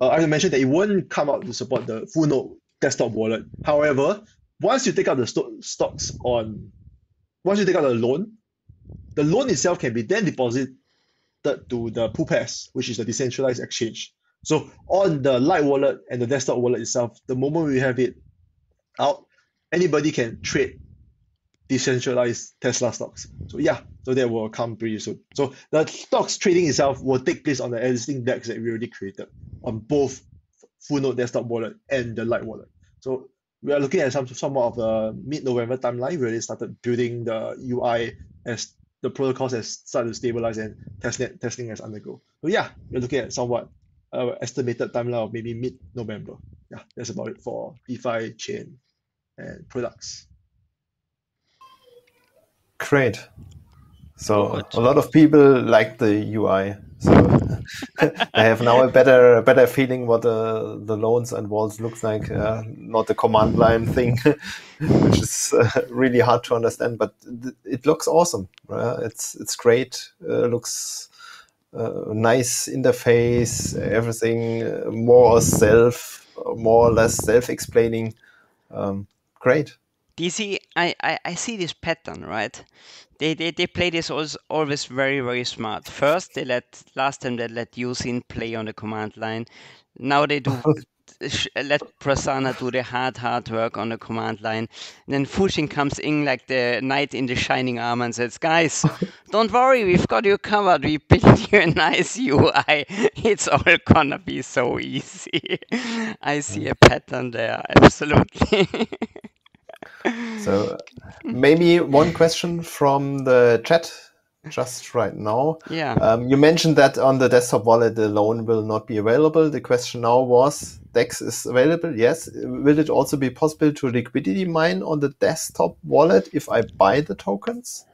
uh, I mentioned that it won't come out to support the full node desktop wallet. However, once you take out the st- stocks on, once you take out the loan, the loan itself can be then deposited to the PooPass, which is the decentralized exchange. So on the Light wallet and the desktop wallet itself, the moment we have it out, anybody can trade decentralized Tesla stocks. So yeah, so that will come pretty soon. So the stocks trading itself will take place on the existing DEX that we already created on both full node desktop wallet and the Light wallet. So we are looking at some somewhat of a mid-November timeline. We already started building the UI as the protocols has started to stabilize and testnet testing has undergo. So yeah, we're looking at somewhat uh, estimated timeline of maybe mid-November. Yeah, that's about it for DeFi chain and products. Great. So a lot of people like the UI. So <laughs> I have now a better better feeling what the the loans and walls looks like, uh, not the command line thing, <laughs> which is uh, really hard to understand. But it looks awesome. it's it's great. Uh, looks uh, nice interface. Everything uh, more self, more or less self-explaining. Um, great. DC, I, I, I see this pattern, right? They, they, they play this always, always very, very smart. First, they let, last time they let U-Zyn play on the command line. Now they do <laughs> let Prasanna do the hard, hard work on the command line. And then Fuxing comes in like the knight in the shining armor and says, Guys, <laughs> don't worry, we've got you covered. We built you a nice UI. It's all gonna be so easy. <laughs> I see a pattern there, absolutely. So maybe one question from the chat just right now. Yeah. Um, you mentioned that on the desktop wallet the loan will not be available. The question now was DEX is available. Yes. Will it also be possible to liquidity mine on the desktop wallet if I buy the tokens?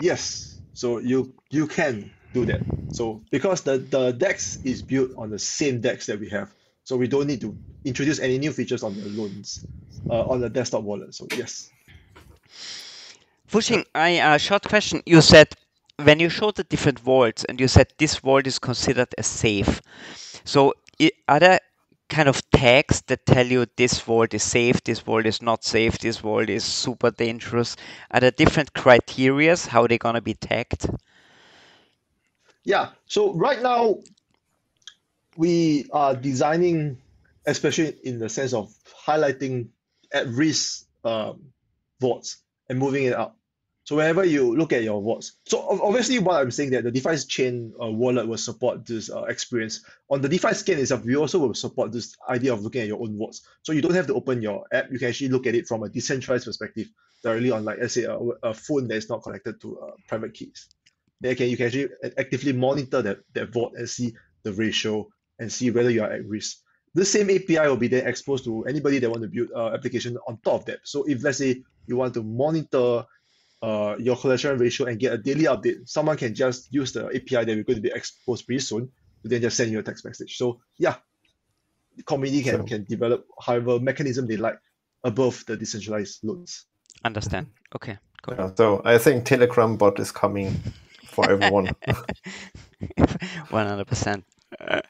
Yes. So you you can do that. So because the, the DEX is built on the same DEX that we have. So we don't need to introduce any new features on the loans uh, on the desktop wallet. So yes. Fuxing, I uh, short question. You said when you showed the different vaults and you said this vault is considered as safe. So are there kind of tags that tell you this vault is safe, this vault is not safe, this vault is super dangerous? Are there different criterias how they're gonna be tagged? Yeah. So right now we are designing, especially in the sense of highlighting at risk um, vaults and moving it up. So whenever you look at your vaults, so obviously what I'm saying that the DeFi chain uh, wallet will support this uh, experience. On the DeFi scan itself, we also will support this idea of looking at your own vaults. So you don't have to open your app. You can actually look at it from a decentralized perspective directly on like let's say a, a phone that is not connected to uh, private keys. Then can you can actually actively monitor that, that vault and see the ratio and see whether you are at risk. The same API will be then exposed to anybody that want to build an application on top of that. So if let's say you want to monitor uh, your collateral ratio and get a daily update, someone can just use the API that we're going to be exposed pretty soon to then just send you a text message. So yeah, the community can, so, can develop however mechanism they like above the decentralized loans. Understand. Okay. Cool. Yeah, so I think Telegram bot is coming for everyone. <laughs> One hundred percent. <laughs>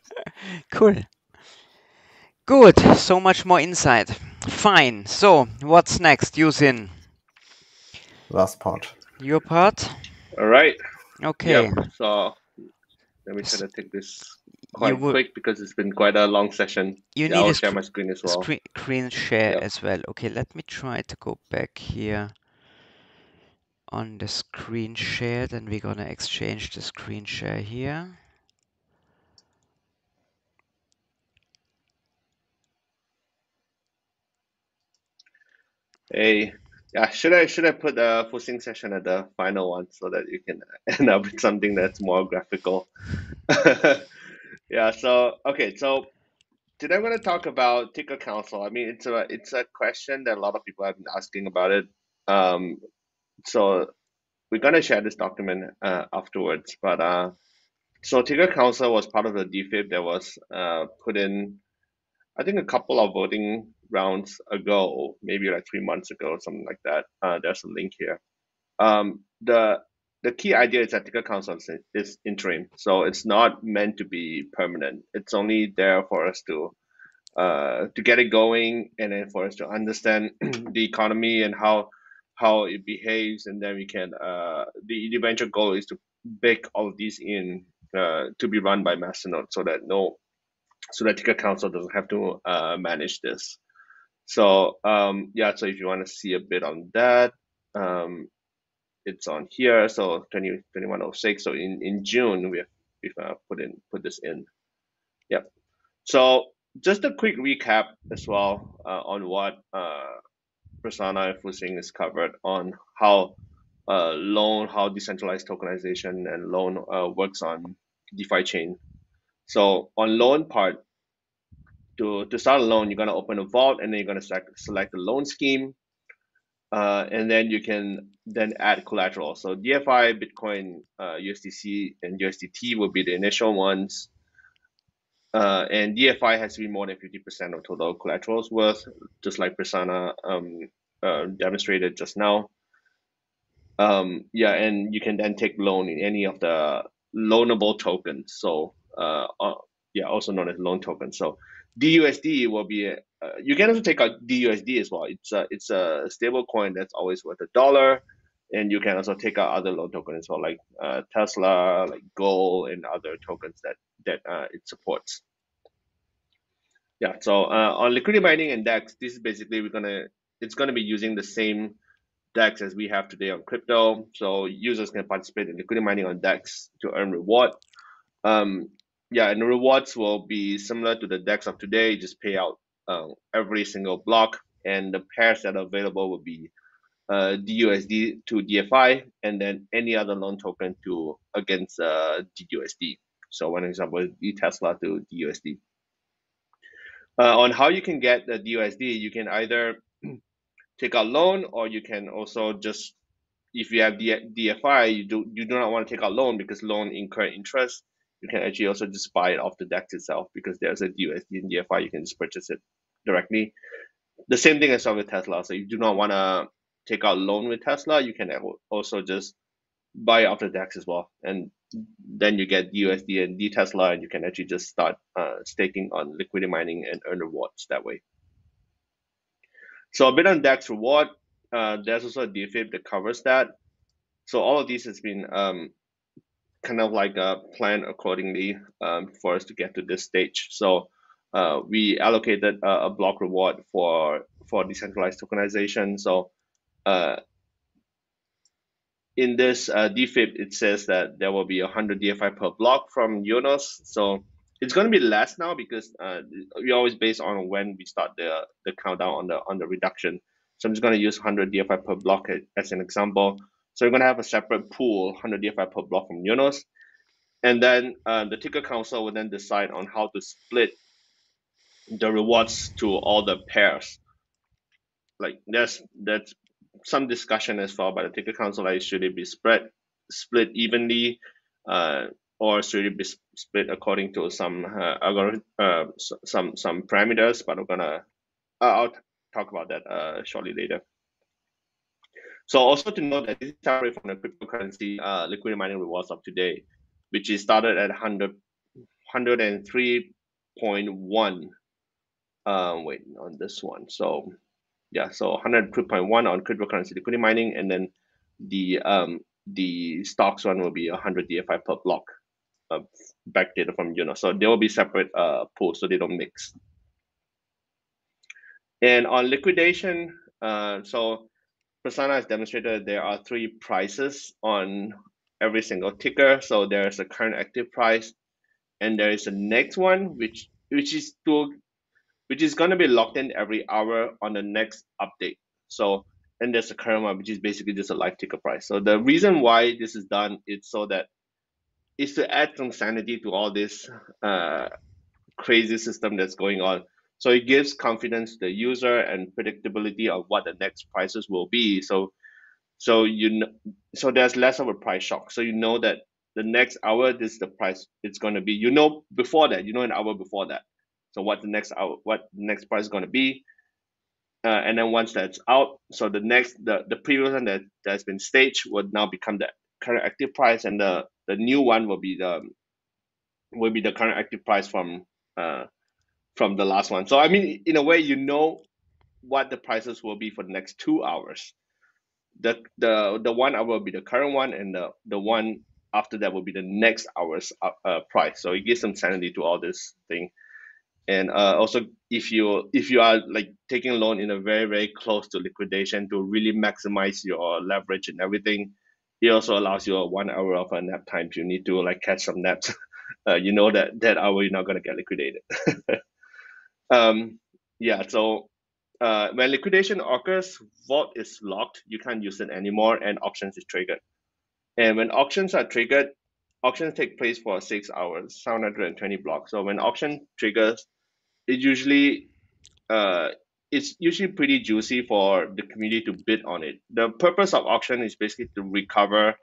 Cool. Good. So much more insight. Fine. So, what's next, U-Zyn? Last part. Your part? All right. Okay. Yep. So, let me try to take this quite quick because it's been quite a long session. You yeah, need I'll to share my screen as well. Screen, screen share yep. as well. Okay, let me try to go back here on the screen share. Then we're gonna exchange the screen share here. Hey, yeah, should I should I put the Fuxing session at the final one so that you can <laughs> end up with something that's more graphical? <laughs> yeah. So okay. So today I'm going to talk about Ticker Council. I mean, it's a it's a question that a lot of people have been asking about it. Um, so we're going to share this document uh, afterwards. But uh, so Ticker Council was part of the DFIP that was uh, put in, I think, a couple of voting rounds ago, maybe like three months ago, something like that. Uh, there's a link here. Um, the the key idea is that Ticker Council is, interim, so it's not meant to be permanent. It's only there for us to uh, to get it going, and then for us to understand <clears throat> the economy and how how it behaves, and then we can. Uh, the, the eventual goal is to bake all of these in uh, to be run by Masternode, so that no, so that Ticker Council doesn't have to uh, manage this. So um, yeah, so if you want to see a bit on that, um, it's on here. So 20, 2106. So in, in June, we have, we've uh, put in put this in. Yep. So just a quick recap as well uh, on what uh, Prasanna and Fuxing is covered on how uh, loan, how decentralized tokenization and loan uh, works on DeFi chain. So on loan part, to, to start a loan, you're going to open a vault and then you're going to select, select a loan scheme. uh, and then you can then add collateral. So DFI, Bitcoin, uh, USDC, and USDT will be the initial ones. Uh, and DFI has to be more than 50% of total collaterals worth, just like Prasanna um, uh, demonstrated just now. Um, yeah, and you can then take loan in any of the loanable tokens. So uh, uh yeah, also known as loan tokens. So DUSD will be uh, you can also take out DUSD as well. It's a it's a stable coin that's always worth a dollar, and you can also take out other loan tokens as well, like uh, Tesla, like Gold, and other tokens that that uh, it supports. Yeah. So uh, on liquidity mining and DEX, this is basically we're gonna it's gonna be using the same DEX as we have today on crypto. So users can participate in liquidity mining on DEX to earn reward. Um, yeah, and the rewards will be similar to the DEX of today. Just pay out uh, every single block, and the pairs that are available will be uh, DUSD to DFI, and then any other loan token to against uh, DUSD. So one example is Tesla to DUSD. Uh, on how you can get the DUSD, you can either <clears throat> take out loan, or you can also just if you have the DFI, you do you do not want to take out loan because loan incur interest you can actually also just buy it off the DEX itself because there's a USD and DFI, you can just purchase it directly. The same thing as with Tesla. So you do not want to take out loan with Tesla, you can also just buy off the DEX as well. And then you get USD and D Tesla, and you can actually just start uh, staking on liquidity mining and earn rewards that way. So a bit on DEX reward. Uh, there's also a DFIP that covers that. So all of these has been um, kind of like a plan accordingly um, for us to get to this stage. So uh, we allocated a, a, block reward for for decentralized tokenization. So uh, in this uh, DFIP, it says that there will be 100 DFI per block from Eunos. So it's going to be less now because uh, we always based on when we start the the countdown on the on the reduction. So I'm just going to use 100 DFI per block as an example. So you're going to have a separate pool, 100 DFI per block from Eunos. And then uh, the ticker council will then decide on how to split the rewards to all the pairs. Like there's there's some discussion as well by the ticker council like should it be spread split evenly uh, or should it be split according to some uh, algorithm uh, some some parameters but i'm gonna i'll talk about that uh, shortly later so also to note that this is separate from the cryptocurrency uh, liquidity mining rewards of today, which is started at 100, 103.1. Um, wait, on this one. So yeah, so 103.1 on cryptocurrency liquidity mining, and then the um, the stocks one will be 100 DFI per block uh, data from Eunos. So they will be separate uh, pools, so they don't mix. And on liquidation, uh, so Prasanna has demonstrated there are three prices on every single ticker. So there's a current active price, and there is a next one which which is to which is gonna be locked in every hour on the next update. So and there's a current one which is basically just a live ticker price. So the reason why this is done is so that is to add some sanity to all this uh, crazy system that's going on. So it gives confidence to the user and predictability of what the next prices will be. So so you so there's less of a price shock. So you know that the next hour this is the price it's going to be. You know before that, you know an hour before that. So what the next hour, what the next price is going to be, uh, and then once that's out, so the next the the previous one that that's been staged would now become the current active price, and the the new one will be the will be the current active price from uh, from the last one. So I mean, in a way, you know what the prices will be for the next two hours. The the the one hour will be the current one, and the the one after that will be the next hour's uh, uh price. So it gives some sanity to all this thing. And uh, also, if you if you are like taking a loan in a very very close to liquidation to really maximize your leverage and everything, it also allows you a one hour of a nap time. If you need to like catch some naps, <laughs> uh, you know that that hour you're not gonna get liquidated. <laughs> Um, yeah, so uh, when liquidation occurs, vault is locked. You can't use it anymore, and auctions is triggered. And when auctions are triggered, auctions take place for six hours, 720 blocks. So when auction triggers, it usually uh, it's usually pretty juicy for the community to bid on it. The purpose of auction is basically to recover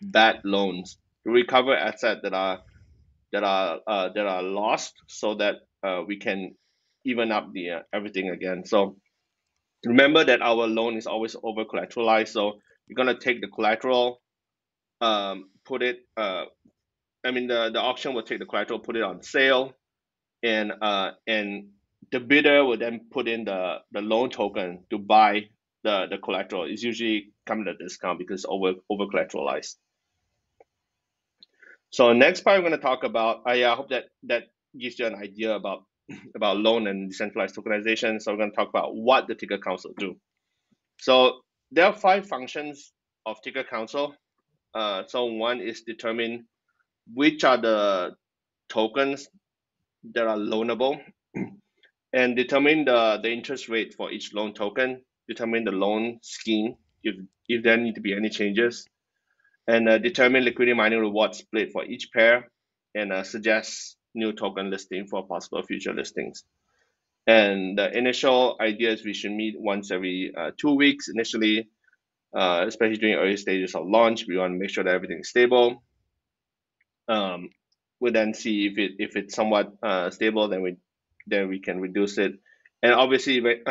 bad loans, to recover assets that are that are uh, that are lost, so that uh, we can even up the uh, everything again. So remember that our loan is always over collateralized. So we're gonna take the collateral, um, put it. Uh, I mean the the auction will take the collateral, put it on sale, and uh, and the bidder will then put in the the loan token to buy the the collateral. It's usually coming at a discount because over over collateralized. So next part, I'm going to talk about. I uh, hope that that gives you an idea about <laughs> about loan and decentralized tokenization. So we're going to talk about what the Ticker Council do. So there are five functions of Ticker Council. Uh, so one is determine which are the tokens that are loanable <clears throat> and determine the, the interest rate for each loan token, determine the loan scheme if, if there need to be any changes, and uh, determine liquidity mining reward split for each pair, and uh, suggest new token listing for possible future listings. And the initial idea is we should meet once every uh, two weeks initially, uh, especially during early stages of launch. We want to make sure that everything is stable. Um, we then see if it if it's somewhat uh, stable, then we then we can reduce it. And obviously, <clears throat>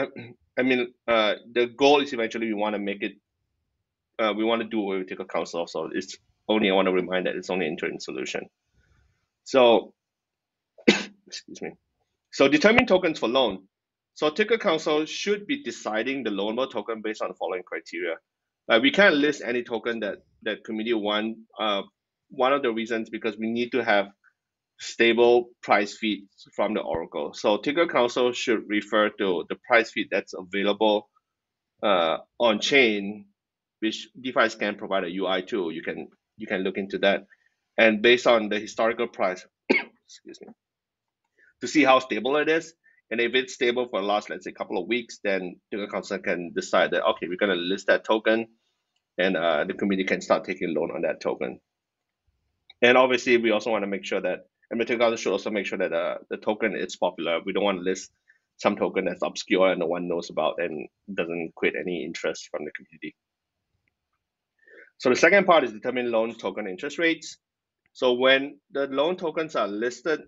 I mean, uh, the goal is eventually we want to make it. Uh, we want to do what we take a Council. So it's only I want to remind that it's only an interim solution. So excuse me. So determine tokens for loan. So Ticker Council should be deciding the loanable token based on the following criteria. Uh, we can't list any token that that committee want. Uh, one of the reasons because we need to have stable price feeds from the Oracle. So Ticker Council should refer to the price feed that's available uh, on chain, which DeFi can provide a UI to. You can you can look into that, and based on the historical price, <coughs> excuse me, to see how stable it is. And if it's stable for the last, let's say, couple of weeks, then Ticker Council can decide that okay, we're gonna list that token, and uh, the community can start taking loan on that token. And obviously, we also want to make sure that and Ticker Council should also make sure that uh, the token is popular. We don't want to list some token that's obscure and no one knows about and doesn't create any interest from the community. So the second part is determine loan token interest rates. So when the loan tokens are listed,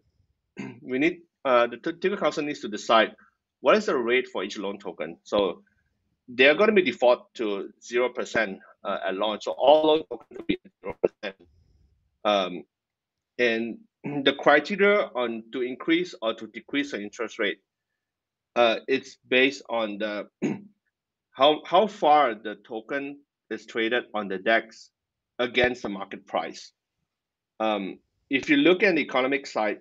<clears throat> we need uh, the Ticker Council needs to decide what is the rate for each loan token. So they're going to be default to zero percent uh, at launch. So all loan tokens will be zero percent. Um, and <clears throat> the criteria on to increase or to decrease the interest rate, uh, it's based on the <clears throat> how how far the token is traded on the DEX against the market price. Um, if you look at the economic side,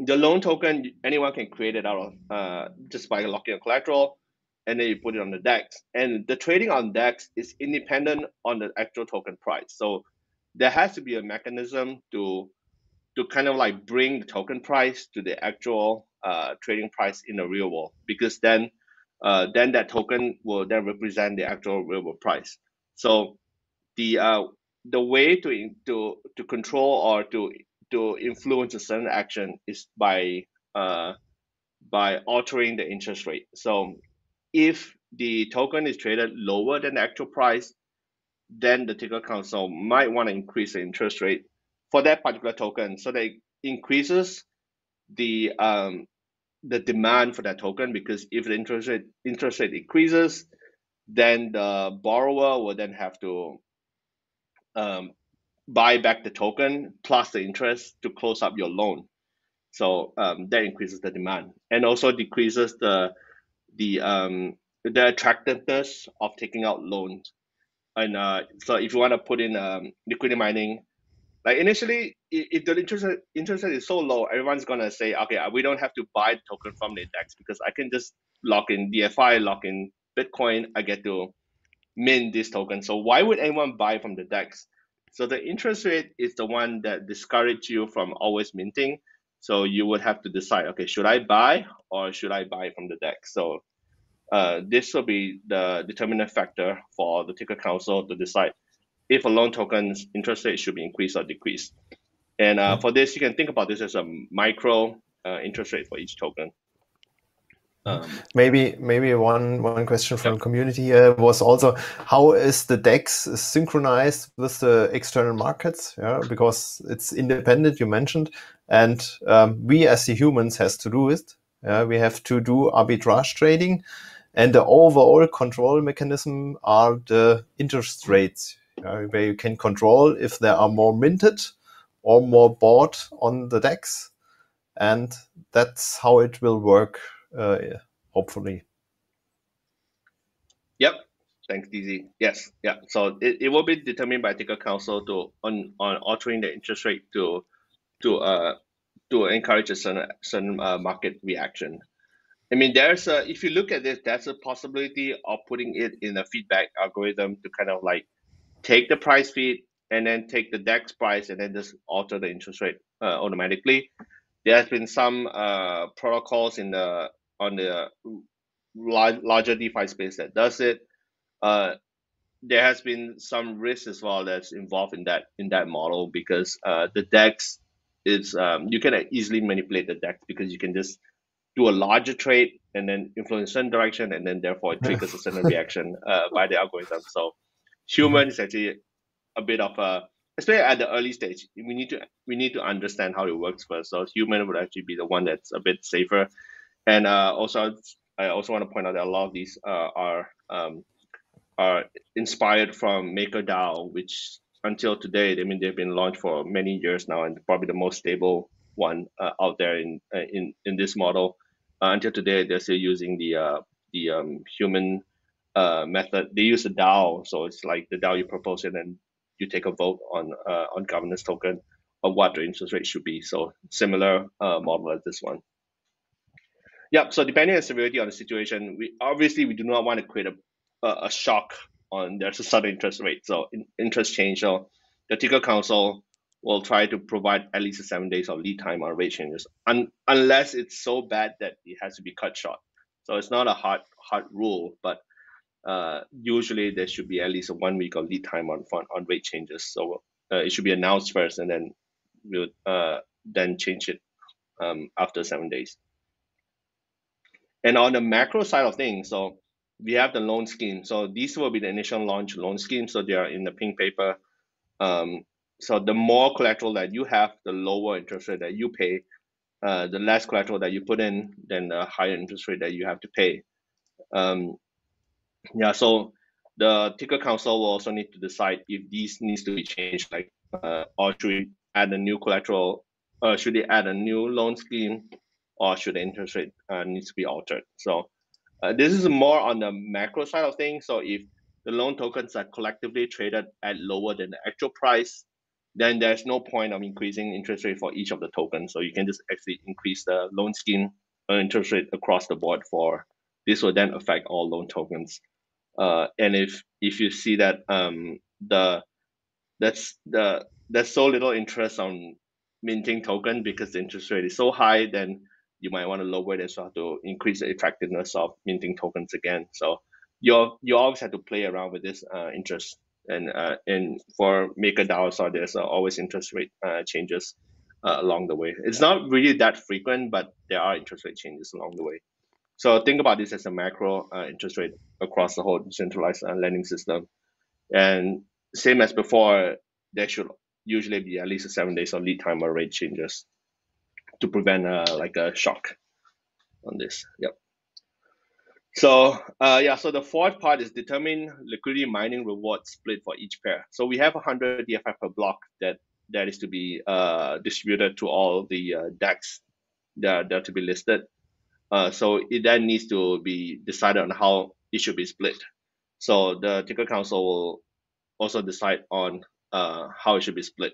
the loan token anyone can create it out of uh, just by locking a collateral, and then you put it on the DEX. And the trading on DEX is independent on the actual token price. So there has to be a mechanism to to kind of like bring the token price to the actual uh, trading price in the real world because then uh, then that token will then represent the actual real world price. So the uh, the way to to to control or to to influence a certain action is by uh, by altering the interest rate. So if the token is traded lower than the actual price, then the ticker council might want to increase the interest rate for that particular token so they increases the um, the demand for that token because if the interest rate interest rate increases then the borrower will then have to um, buy back the token plus the interest to close up your loan so um, that increases the demand and also decreases the the um, the attractiveness of taking out loans and uh, so if you want to put in um, liquidity mining like initially, if the interest interest rate is so low, everyone's gonna say, okay, uh, we don't have to buy the token from the DEX because I can just lock in DFI, lock in Bitcoin, I get to mint this token. So why would anyone buy from the DEX? So the interest rate is the one that discourages you from always minting. So you would have to decide, okay, should I buy or should I buy from the DEX? So uh, this will be the determinant factor for the ticker council to decide if a loan token's interest rate should be increased or decreased. And uh, for this, you can think about this as a micro uh, interest rate for each token. Um, maybe maybe one one question from the community here was also how is the DEX synchronized with the external markets? Yeah, because it's independent. You mentioned, and um, we as the humans has to do it. Yeah, we have to do arbitrage trading, and the overall control mechanism are the interest rates, yeah, where you can control if there are more minted or more bought on the DEX, and that's how it will work hopefully. Yep. Thanks, DZ. Yes. Yeah. So it, it will be determined by ticker council to on on altering the interest rate to to uh to encourage a certain certain uh, market reaction. I mean, there's a if you look at this, there's a possibility of putting it in a feedback algorithm to kind of like take the price feed and then take the DEX price and then just alter the interest rate uh, automatically. There has been some uh, protocols in the on the large, larger DeFi space that does it. Uh, there has been some risk as well that's involved in that in that model because uh, the DEX is um, you can easily manipulate the DEX because you can just do a larger trade and then influence a certain direction and then therefore it triggers a <laughs> certain reaction uh, by the algorithm. So human is actually a bit of a especially at the early stage we need to we need to understand how it works first. So human would actually be the one that's a bit safer and uh, also, I also want to point out that a lot of these uh, are um, are inspired from MakerDAO, which until today, I mean, they've been launched for many years now, and probably the most stable one uh, out there in uh, in in this model. Uh, until today, they're still using the uh, the um, human method. They use the DAO, so it's like the DAO you propose, and then you take a vote on on governance token of what the interest rate should be. So similar model as this one. Yeah. So depending on severity of the situation, we obviously we do not want to create a, a, a shock on there's a sudden interest rate. So in, interest change. So the ticker council will try to provide at least seven days of lead time on rate changes, un, unless it's so bad that it has to be cut short. So it's not a hard hard rule, but uh, usually there should be at least a one week of lead time on on rate changes. So uh, it should be announced first, and then we'll uh, then change it um, after seven days. And on the macro side of things, so we have the loan scheme. So these will be the initial launch loan scheme. So they are in the pink paper. Um, so the more collateral that you have, the lower interest rate that you pay. Uh, the less collateral that you put in, then the higher interest rate that you have to pay. Um, yeah, so the ticker council will also need to decide if these needs to be changed, like uh, or should we add a new collateral, or should they add a new loan scheme, or should the interest rate uh, needs to be altered. So uh, this is more on the macro side of things. So if the loan tokens are collectively traded at lower than the actual price, then there's no point of increasing interest rate for each of the tokens. So you can just actually increase the loan scheme interest rate across the board for this will then affect all loan tokens. Uh, and if if you see that um, the that's the there's so little interest on minting token because the interest rate is so high, then you might want to lower it as well to increase the attractiveness of minting tokens again. So you you always have to play around with this uh, interest and uh, and for MakerDAO, so there's uh, always interest rate uh, changes uh, along the way. It's not really that frequent, but there are interest rate changes along the way. So think about this as a macro uh, interest rate across the whole decentralized lending system, and same as before, there should usually be at least seven days of lead time or rate changes to prevent uh, like a shock on this. Yep. So uh, yeah, so the fourth part is determine liquidity mining reward split for each pair. So we have 100 DFI per block that that is to be uh, distributed to all the uh, DEX that, that are to be listed. Uh, so it then needs to be decided on how it should be split. So the ticker council will also decide on uh, how it should be split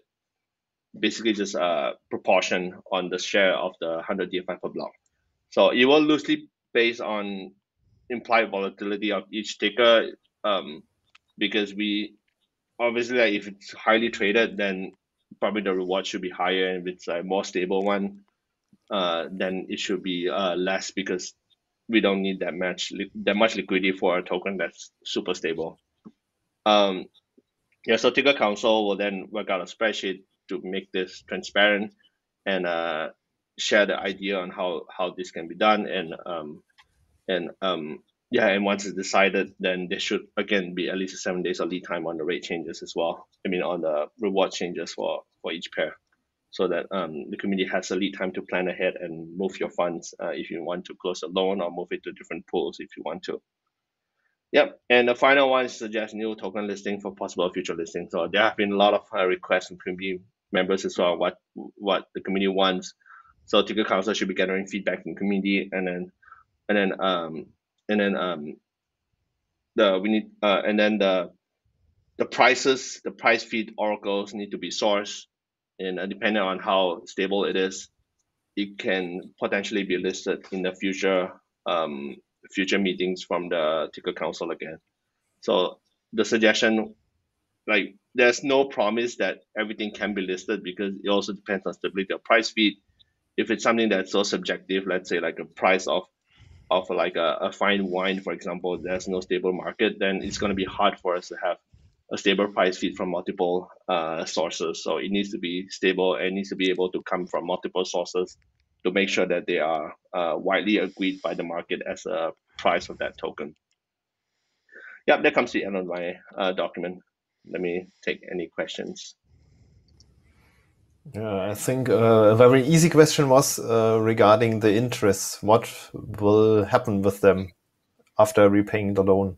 basically just a proportion on the share of the 100 DFI per block. So it will loosely based on implied volatility of each ticker um, because we obviously like if it's highly traded then probably the reward should be higher and if it's a more stable one uh, then it should be uh, less because we don't need that much that much liquidity for a token that's super stable um, yeah so ticker council will then work out a spreadsheet to make this transparent and uh, share the idea on how how this can be done and um, and um, yeah, and once it's decided, then there should again be at least seven days of lead time on the rate changes as well. I mean, on the reward changes for for each pair, so that um, the community has a lead time to plan ahead and move your funds uh, if you want to close a loan or move it to different pools if you want to. Yep, and the final one suggests new token listing for possible future listing. So there have been a lot of uh, requests from community members as well. What what the community wants. So Ticker Council should be gathering feedback from community, and then and then um and then um the we need uh and then the the prices the price feed oracles need to be sourced and uh, depending on how stable it is it can potentially be listed in the future um future meetings from the ticker council again so the suggestion like there's no promise that everything can be listed because it also depends on stability of price feed if it's something that's so subjective let's say like a price of of like a, a fine wine, for example, there's no stable market, then it's going to be hard for us to have a stable price feed from multiple uh, sources. So it needs to be stable and needs to be able to come from multiple sources to make sure that they are uh, widely agreed by the market as a price of that token. Yep, that comes to the end of my uh, document. Let me take any questions. Yeah, I think uh, a very easy question was uh, regarding the interest. What will happen with them after repaying the loan?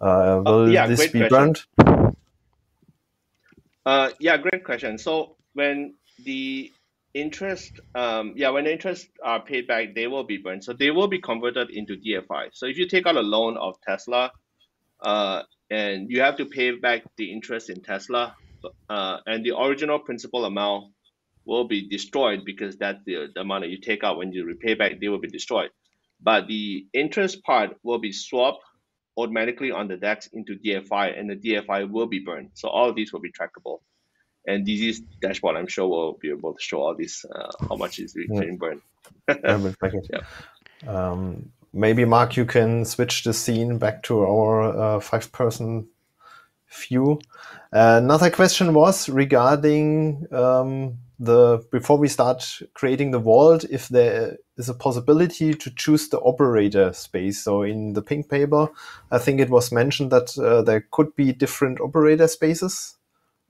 Uh, will uh, yeah, this be question. burned? Uh, yeah, great question. So when the interest, um, yeah, when the interest are paid back, they will be burned. So they will be converted into DFI. So if you take out a loan of Tesla, uh, and you have to pay back the interest in Tesla, uh, and the original principal amount will be destroyed because that's the, the amount that you take out when you repay back, they will be destroyed. But the interest part will be swapped automatically on the DEX into DFI, and the DFI will be burned. So all of these will be trackable. And DZ's dashboard, I'm sure, will be able to show all this, uh, how much is being burned. <laughs> yeah. Um, maybe, Mark, you can switch the scene back to our uh, five-person view. Another question was regarding um, the before we start creating the vault, if there is a possibility to choose the operator space. So in the pink paper, I think it was mentioned that uh, there could be different operator spaces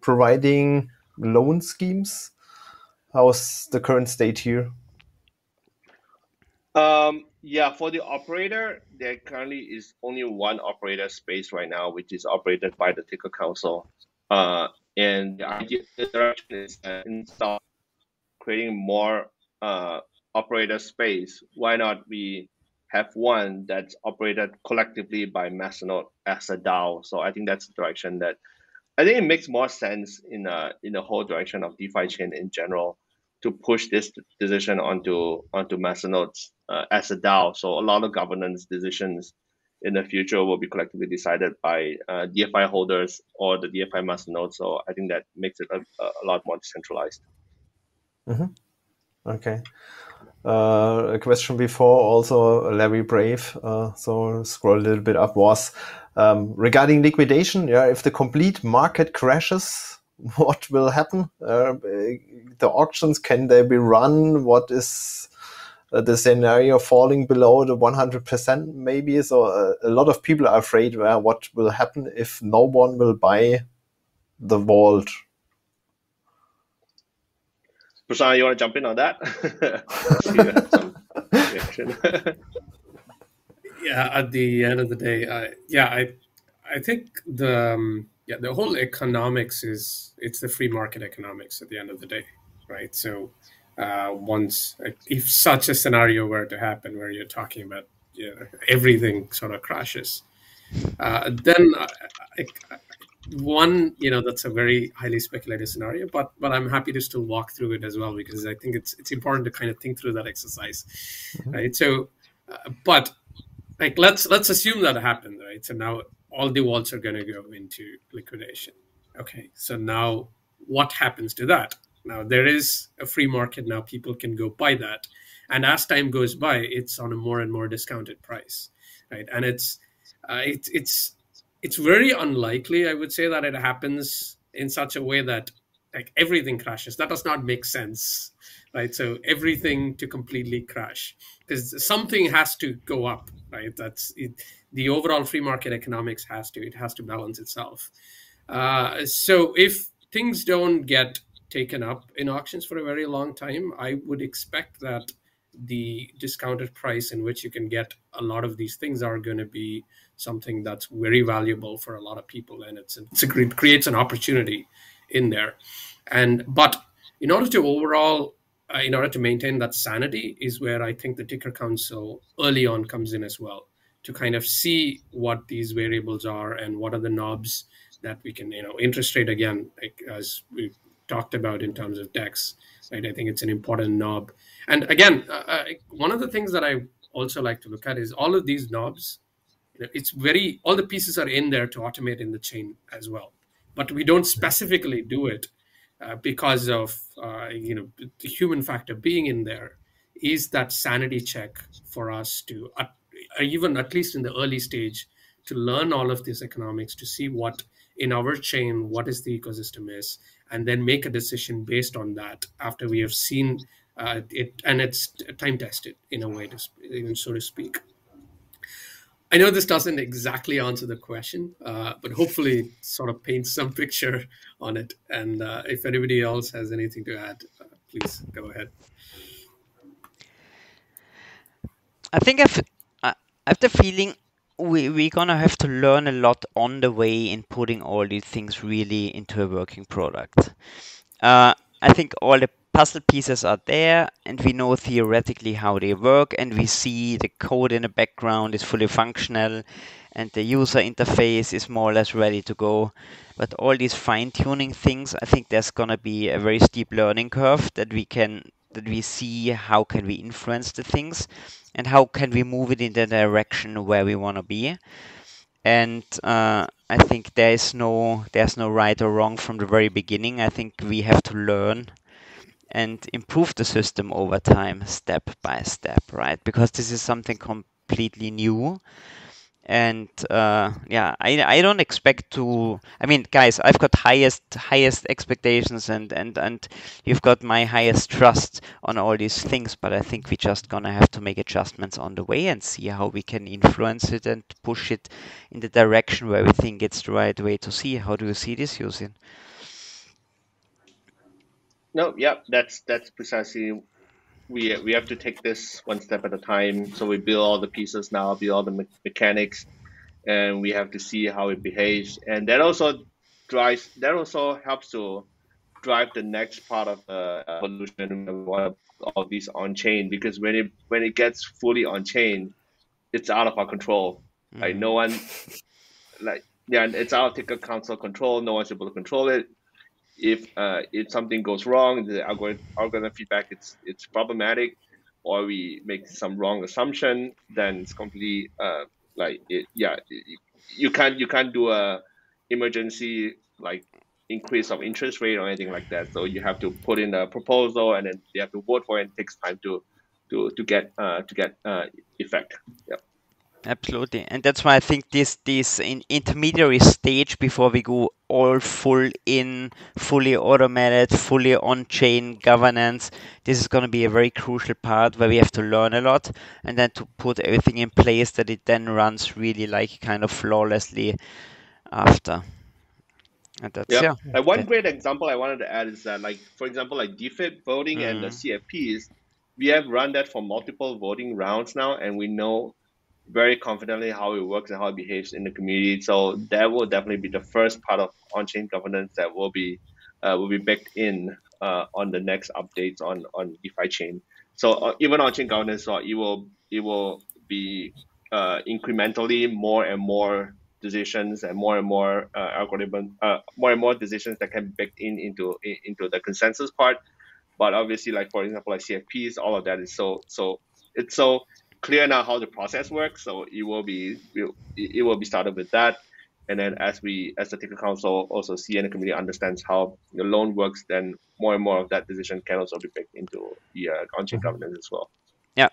providing loan schemes. How's the current state here? Um, yeah, for the operator, there currently is only one operator space right now, which is operated by the Ticker Council. Uh, and the idea the direction is uh, instead creating more uh, operator space, why not we have one that's operated collectively by Masternode as a DAO? So I think that's the direction that I think it makes more sense in uh, in the whole direction of DeFiChain in general to push this decision onto onto Masternodes uh, as a DAO. So a lot of governance decisions in the future will be collectively decided by uh, DFI holders or the DFI masternode. So I think that makes it a, a lot more decentralized. Mm-hmm. Okay. Uh, a question before also Larry Brave, uh, so scroll a little bit up was um, regarding liquidation. Yeah, if the complete market crashes, <laughs> what will happen? Uh, the auctions can they be run? What is the scenario falling below the 100% maybe. So uh, a lot of people are afraid well, what will happen if no one will buy the vault. Prasanna, you want to jump in on that? <laughs> <laughs> <laughs> yeah, at the end of the day, uh, yeah, I, I think the um, yeah the whole economics is it's the free market economics at the end of the day, right? So uh, once if such a scenario were to happen where you're talking about you know, everything sort of crashes uh, then I, I, one you know that's a very highly speculative scenario but but i'm happy to still walk through it as well because i think it's it's important to kind of think through that exercise mm-hmm. right? So uh, but like let's let's assume that happened right? So now all the vaults are going to go into liquidation. Okay so now what happens to that now there is a free market now; people can go buy that, and as time goes by, it's on a more and more discounted price, right? And it's uh, it's very unlikely, I would say, that it happens in such a way that like everything crashes. That does not make sense, right? So everything to completely crash because something has to go up, right? That's it, the overall free market economics has to it has to balance itself. Uh, so if things don't get taken up in auctions for a very long time, I would expect that the discounted price in which you can get a lot of these things are going to be something that's very valuable for a lot of people and it's, it's a, it creates an opportunity in there. And but in order to overall uh, in order to maintain that sanity is where i think the ticker council early on comes in as well to kind of see what these variables are and what are the knobs that we can you know interest rate again like as we talked about in terms of dex right? I think it's an important knob. And again uh, uh one of the things that i also like to look at is all of these knobs it's very all the pieces are in there to automate in the chain as well. But we don't specifically do it uh, because of uh, you know the human factor being in there. Is that sanity check for us to uh, even at least in the early stage to learn all of these economics to see what in our chain what is the ecosystem is and then make a decision based on that after we have seen uh, it and it's time tested in a way to so to speak I know this doesn't exactly answer the question, uh, but hopefully sort of paints some <laughs> picture on it. And uh, if anybody else has anything to add, uh, please go ahead. I think I've, I have the feeling we, we're to have to learn a lot on the way in putting all these things really into a working product. Uh, I think all the puzzle pieces are there and we know theoretically how they work and we see the code in the background is fully functional and the user interface is more or less ready to go. But all these fine tuning things, I think there's gonna be a very steep learning curve that we can that we see how can we influence the things and how can we move it in the direction where we want to be. And uh, I think there is no there's no right or wrong from the very beginning. I think we have to learn and improve the system over time, step by step, right? Because this is something completely new. And uh, yeah, I, I don't expect to. I mean, guys, I've got highest highest expectations, and and and you've got my highest trust on all these things. But I think we're just gonna have to make adjustments on the way and see how we can influence it and push it in the direction where we think it's the right way to see. How do you see this, U-Zyn? No, yeah, that's that's precisely we we have to take this one step at a time. So we build all the pieces now, build all the me- mechanics, and we have to see how it behaves. And that also drives that also helps to drive the next part of the evolution of all these on chain because when it when it gets fully on chain, it's out of our control. Mm. Like no one, like yeah, it's out of ticker council control. No one's able to control it if uh, if something goes wrong, the algorithm, algorithm feedback it's it's problematic, or we make some wrong assumption, then it's completely uh, like it, yeah, you can't you can't do a emergency like increase of interest rate or anything like that. So you have to put in a proposal and then you have to vote for it. it takes time to to to get uh, to get uh, effect. Yep. Absolutely, and that's why I think this this in intermediary stage before we go all full in, fully automated, fully on-chain governance. This is going to be a very crucial part where we have to learn a lot, and then to put everything in place that it then runs really like kind of flawlessly after. And that's yeah. yeah. one great example I wanted to add is that, like for example, like DFIP voting mm-hmm. and the mm-hmm. CFPs, we have run that for multiple voting rounds now, and we know very confidently how it works and how it behaves in the community. So that will definitely be the first part of on-chain governance that will be uh, will be baked in uh, on the next updates on on DeFiChain. So uh, even on-chain governance, uh, it will it will be uh, incrementally more and more decisions and more and more uh, algorithm, uh, more and more decisions that can be baked in into into the consensus part. But obviously, like for example, like CFPs, all of that is so so it's so clear now how the process works. So it will be it will be started with that, and then as we as the ticker council also see and the community understands how the loan works, then more and more of that decision can also be baked into the uh, on-chain mm-hmm. governance as well. Yeah,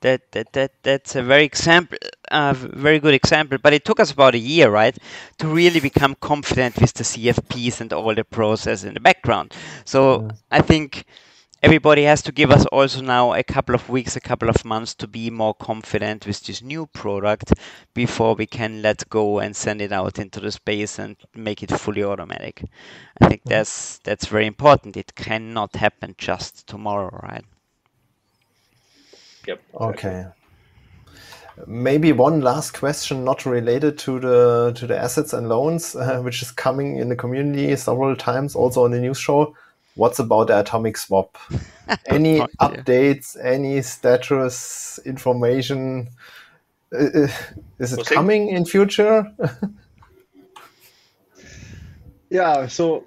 that that that that's a very example, uh, very good example. But it took us about a year, right, to really become confident with the CFPs and all the process in the background. So Yeah. I think everybody has to give us also now a couple of weeks, a couple of months to be more confident with this new product before we can let go and send it out into the space and make it fully automatic. I think Mhm. that's that's very important. It cannot happen just tomorrow, right? Yep. Okay. Maybe one last question, not related to the to the assets and loans, uh, <laughs> which is coming in the community several times, also on the news show. What's about the atomic swap? <laughs> Any point, yeah. updates? Any status information? Uh, Is it We'll see. coming in future? <laughs> Yeah, so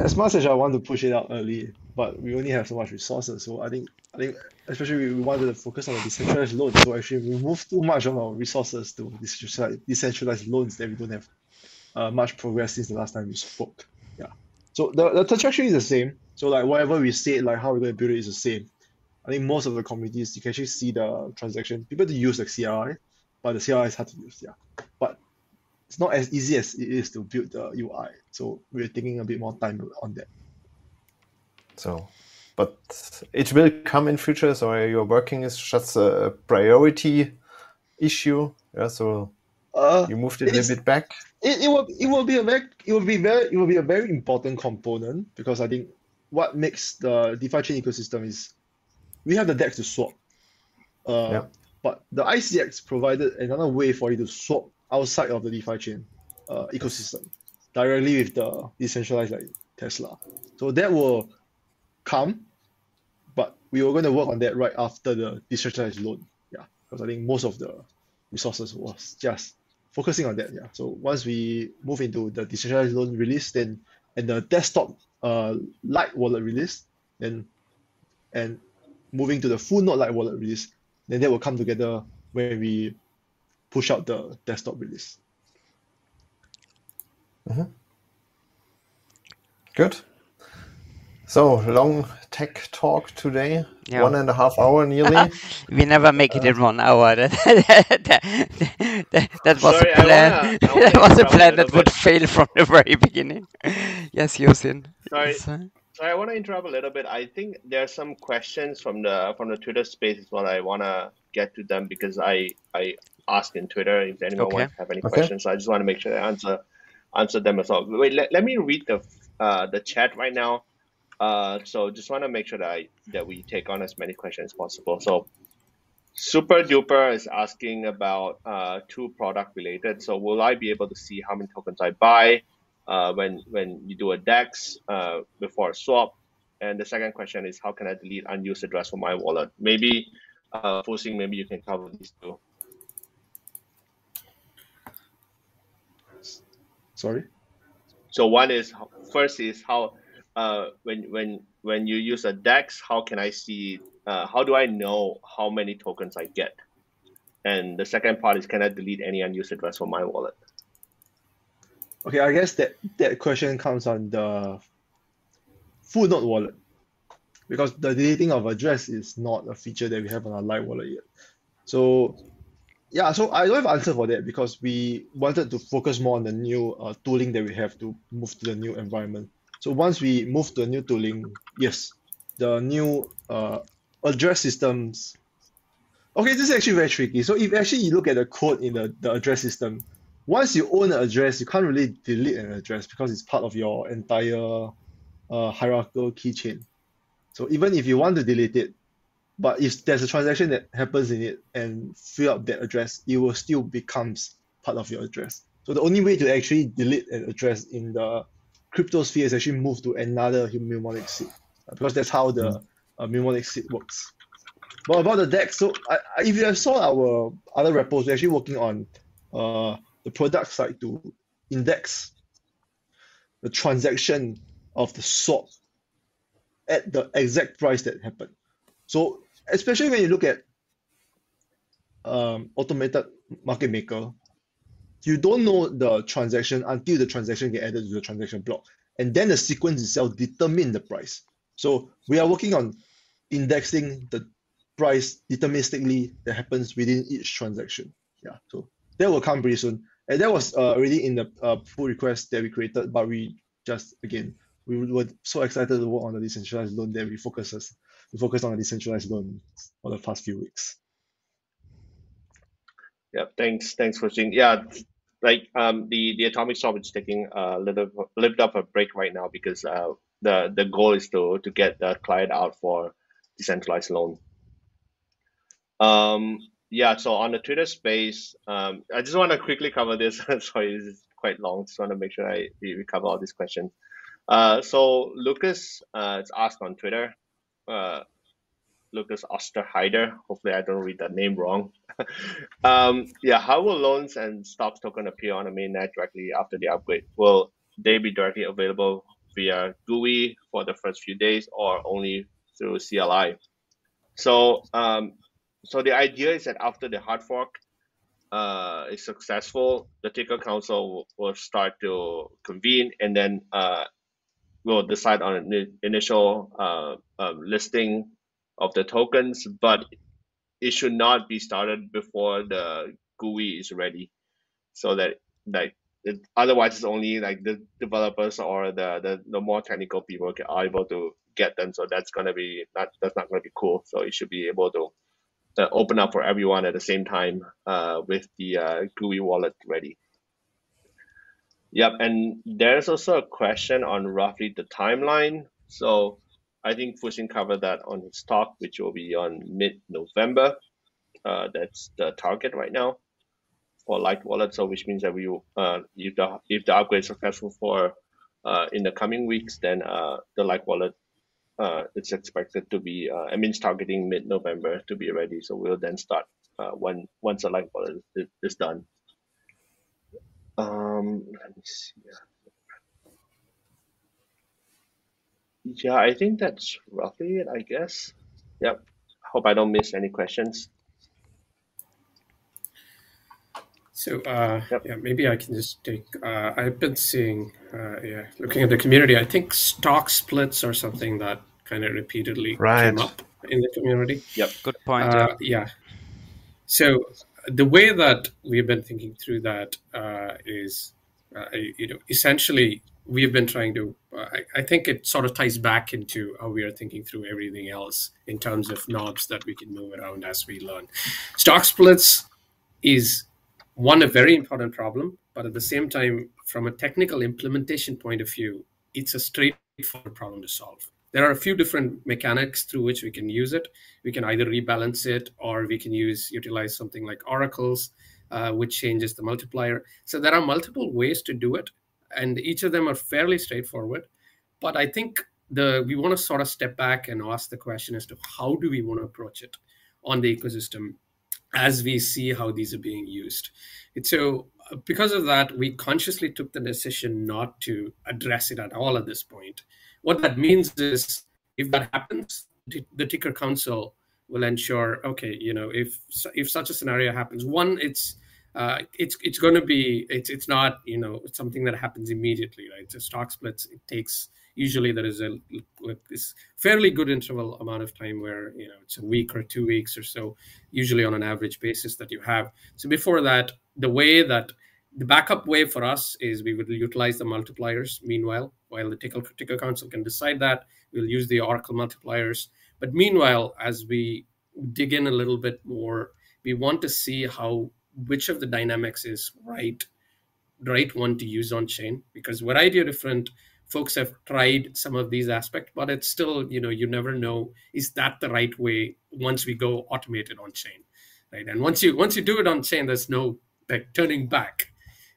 as much as I want to push it out early, but we only have so much resources. So I think I think especially we, we wanted to focus on the decentralized loans. So actually we move too much of our resources to decentralized, decentralized loans that we don't have uh, much progress since the last time we spoke. Yeah. So the, the trajectory is the same. So like whatever we say, like how we're going to build it is the same. I think most of the communities you can actually see the transaction. People to use like CLI, but the CLI is hard to use. Yeah. But it's not as easy as it is to build the UI. So we're taking a bit more time on that. So, but it will come in future. So your working is just a priority issue. Yeah. So Uh, you moved it a little bit back. it, it will it will be a very it will be very it will be a very important component because I think what makes the DeFiChain ecosystem is we have the DEX to swap. Uh, Yeah. but the ICX provided another way for you to swap outside of the DeFiChain uh, ecosystem directly with the decentralized like Tesla. So that will come, but we were going to work on that right after the decentralized loan. Yeah, because I think most of the resources was just focusing on that. Yeah. So once we move into the decentralized loan release, then and the desktop uh light wallet release, then and moving to the full node light wallet release, then that will come together when we push out the desktop release. Good. So long tech talk today. Yeah. One and a half hour nearly. <laughs> We never make it in one hour. <laughs> That, that, that, that was Sorry, a I plan. wanna- <laughs> wanna that was a interrupt a plan little that would bit. fail from the very beginning. yes, U-Zyn. Sorry. Yes, uh, Sorry, I want to interrupt a little bit. I think there are some questions from the from the Twitter space as well. I want to get to them because I I asked in Twitter if anyone Okay. wants to have any Okay. questions. So I just want to make sure I answer answer them as well. Wait, let, let me read the uh, the chat right now. Uh, so just want to make sure that I that we take on as many questions as possible. So Super Duper is asking about uh, two product related. So will I be able to see how many tokens I buy uh, when when you do a DEX uh, before a swap? And the second question is how can I delete unused address from my wallet? Maybe uh, Fuxing, maybe you can cover these two. Sorry. So one is first is how uh, when when when you use a DEX, how can I see? Uh, how do I know how many tokens I get? And the second part is can I delete any unused address from my wallet? Okay, I guess that that question comes on the full node wallet because the deleting of address is not a feature that we have on our light wallet yet. So yeah, so I don't have an answer for that because we wanted to focus more on the new uh, tooling that we have to move to the new environment. So once we move to the new tooling, yes, the new uh, address systems. Okay, this is actually very tricky. So if actually you look at the code in the, the address system, once you own an address, you can't really delete an address because it's part of your entire uh, hierarchical keychain. So even if you want to delete it, but if there's a transaction that happens in it and fill up that address, it will still becomes part of your address. So the only way to actually delete an address in the crypto sphere is actually move to another mnemonic seed uh, because that's how the uh, mnemonic seed works. But about the DEX, so I, I, if you have saw our other repos, we're actually working on uh, the product side to index the transaction of the swap at the exact price that happened. So especially when you look at um, automated market maker, you don't know the transaction until the transaction get added to the transaction block, and then the sequence itself determine the price. So we are working on indexing the price deterministically that happens within each transaction. Yeah, so that will come pretty soon. And that was uh, already in the uh, pull request that we created, but we just again we were so excited to work on the decentralized loan that we focuses we focused on the decentralized loan for the past few weeks. Yeah, thanks, thanks Fuxing. Yeah, like um, the the atomic swap is taking a little bit of a break right now because uh, the the goal is to to get the client out for decentralized loan. Um, yeah, so on the Twitter space, um, I just want to quickly cover this. <laughs> Sorry, this is quite long. Just want to make sure I we cover all these questions. Uh, so Lucas uh, asked on Twitter, uh, Lucas Osterheider. Hopefully, I don't read that name wrong. <laughs> um, yeah, how will loans and stocks token appear on the mainnet directly after the upgrade? Will they be directly available via GUI for the first few days, or only through CLI? So, um, so the idea is that after the hard fork uh, is successful, the ticker council will, will start to convene, and then uh, we'll decide on an initial uh, um, listing of the tokens, but it should not be started before the GUI is ready, so that like it, otherwise it's only like the developers or the, the the more technical people are able to get them. So that's gonna be not that's not gonna be cool. So it should be able to uh, open up for everyone at the same time uh, with the uh, GUI wallet ready. Yep, and there's also a question on roughly the timeline. So I think Fuxing covered that on his talk, which will be on mid-November. Uh, that's the target right now for Light Wallet. So which means that we, uh, if the if the upgrade is successful for uh, in the coming weeks, then uh, the Light Wallet uh, it's expected to be. Uh, I mean, targeting mid-November to be ready. So we'll then start uh, when once the Light Wallet is, is done. Um, let me see. Yeah, I think that's roughly it, I guess. Yep. Hope I don't miss any questions. So uh, yep. yeah, maybe I can just take. Uh, I've been seeing, uh, yeah, looking at the community. I think stock splits are something that kind of repeatedly right. came up in the community. Yep, good point. Uh, yeah. So the way that we've been thinking through that uh, is, uh, you know, essentially we've been trying to I, I, think it sort of ties back into how we are thinking through everything else in terms of knobs that we can move around as we learn. Stock splits is one a very important problem but at the same time from a technical implementation point of view it's a straightforward problem to solve. There are a few different mechanics through which we can use it. We can either rebalance it or we can use utilize something like oracles uh, which changes the multiplier. So there are multiple ways to do it and each of them are fairly straightforward. But I think the we want to sort of step back and ask the question as to how do we want to approach it on the ecosystem as we see how these are being used. so uh, because of that, we consciously took the decision not to address it at all at this point. What that means is if that happens, the ticker council will ensure okay you know if if such a scenario happens one it's uh, it's it's going to be it's it's not you know something that happens immediately right? So stock splits it takes usually there is a this fairly good interval amount of time where you know it's a week or two weeks or so usually on an average basis that you have. So before that the way that the backup way for us is we would utilize the multipliers meanwhile while the ticker, ticker council can decide that. We'll use the oracle multipliers. But meanwhile as we dig in a little bit more we want to see how which of the dynamics is right right one to use on chain? Because variety of different folks have tried some of these aspects but it's still you know you never know is that the right way once we go automated on chain right? And once you once you do it on chain there's no like turning back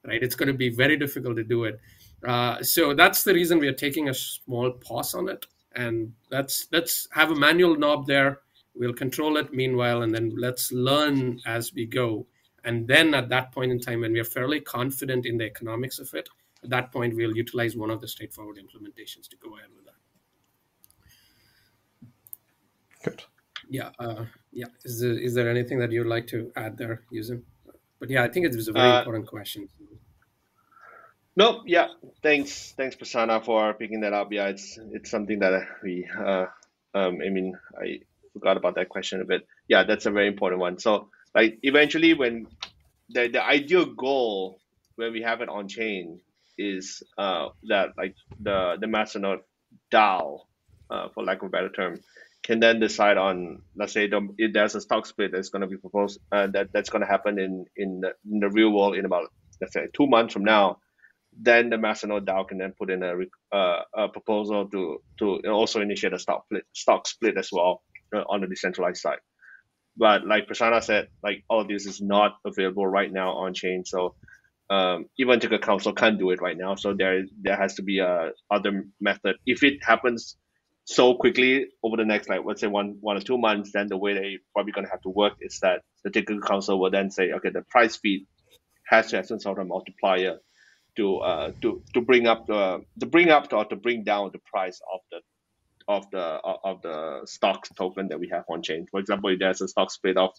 right? It's going to be very difficult to do it. Uh, so that's the reason we are taking a small pause on it. And let's let's have a manual knob there. We'll control it meanwhile and then let's learn as we go and then at that point in time, when we are fairly confident in the economics of it, at that point, we'll utilize one of the straightforward implementations to go ahead with that. Good. Yeah. Uh, yeah. Is there, is there anything that you'd like to add there, U-Zyn? But yeah, I think it was a very uh, important question. No, Yeah. Thanks. Thanks, Prasanna, for picking that up. Yeah, it's it's something that we. Uh, um, I mean, I forgot about that question a bit. yeah, that's a very important one. So like eventually when the the ideal goal when we have it on chain is uh, that like the the masternode DAO, uh, for lack of a better term, can then decide on let's say the, if there's a stock split that's going to be proposed uh, that that's going to happen in in the, in the real world in about let's say two months from now then the masternode DAO can then put in a, uh, a proposal to to also initiate a stock split stock split as well uh, on the decentralized side but like Prasanna said like all of this is not available right now on chain. So um, even Ticker Council can't do it right now. So there there has to be a other method. If it happens so quickly over the next like let's say one one or two months, then the way they probably gonna have to work is that the technical council will then say, okay, the price feed has to have some sort of multiplier to uh to to bring up the to bring up or to bring down the price of the of the of the stocks token that we have on chain. For example, if there's a stock split of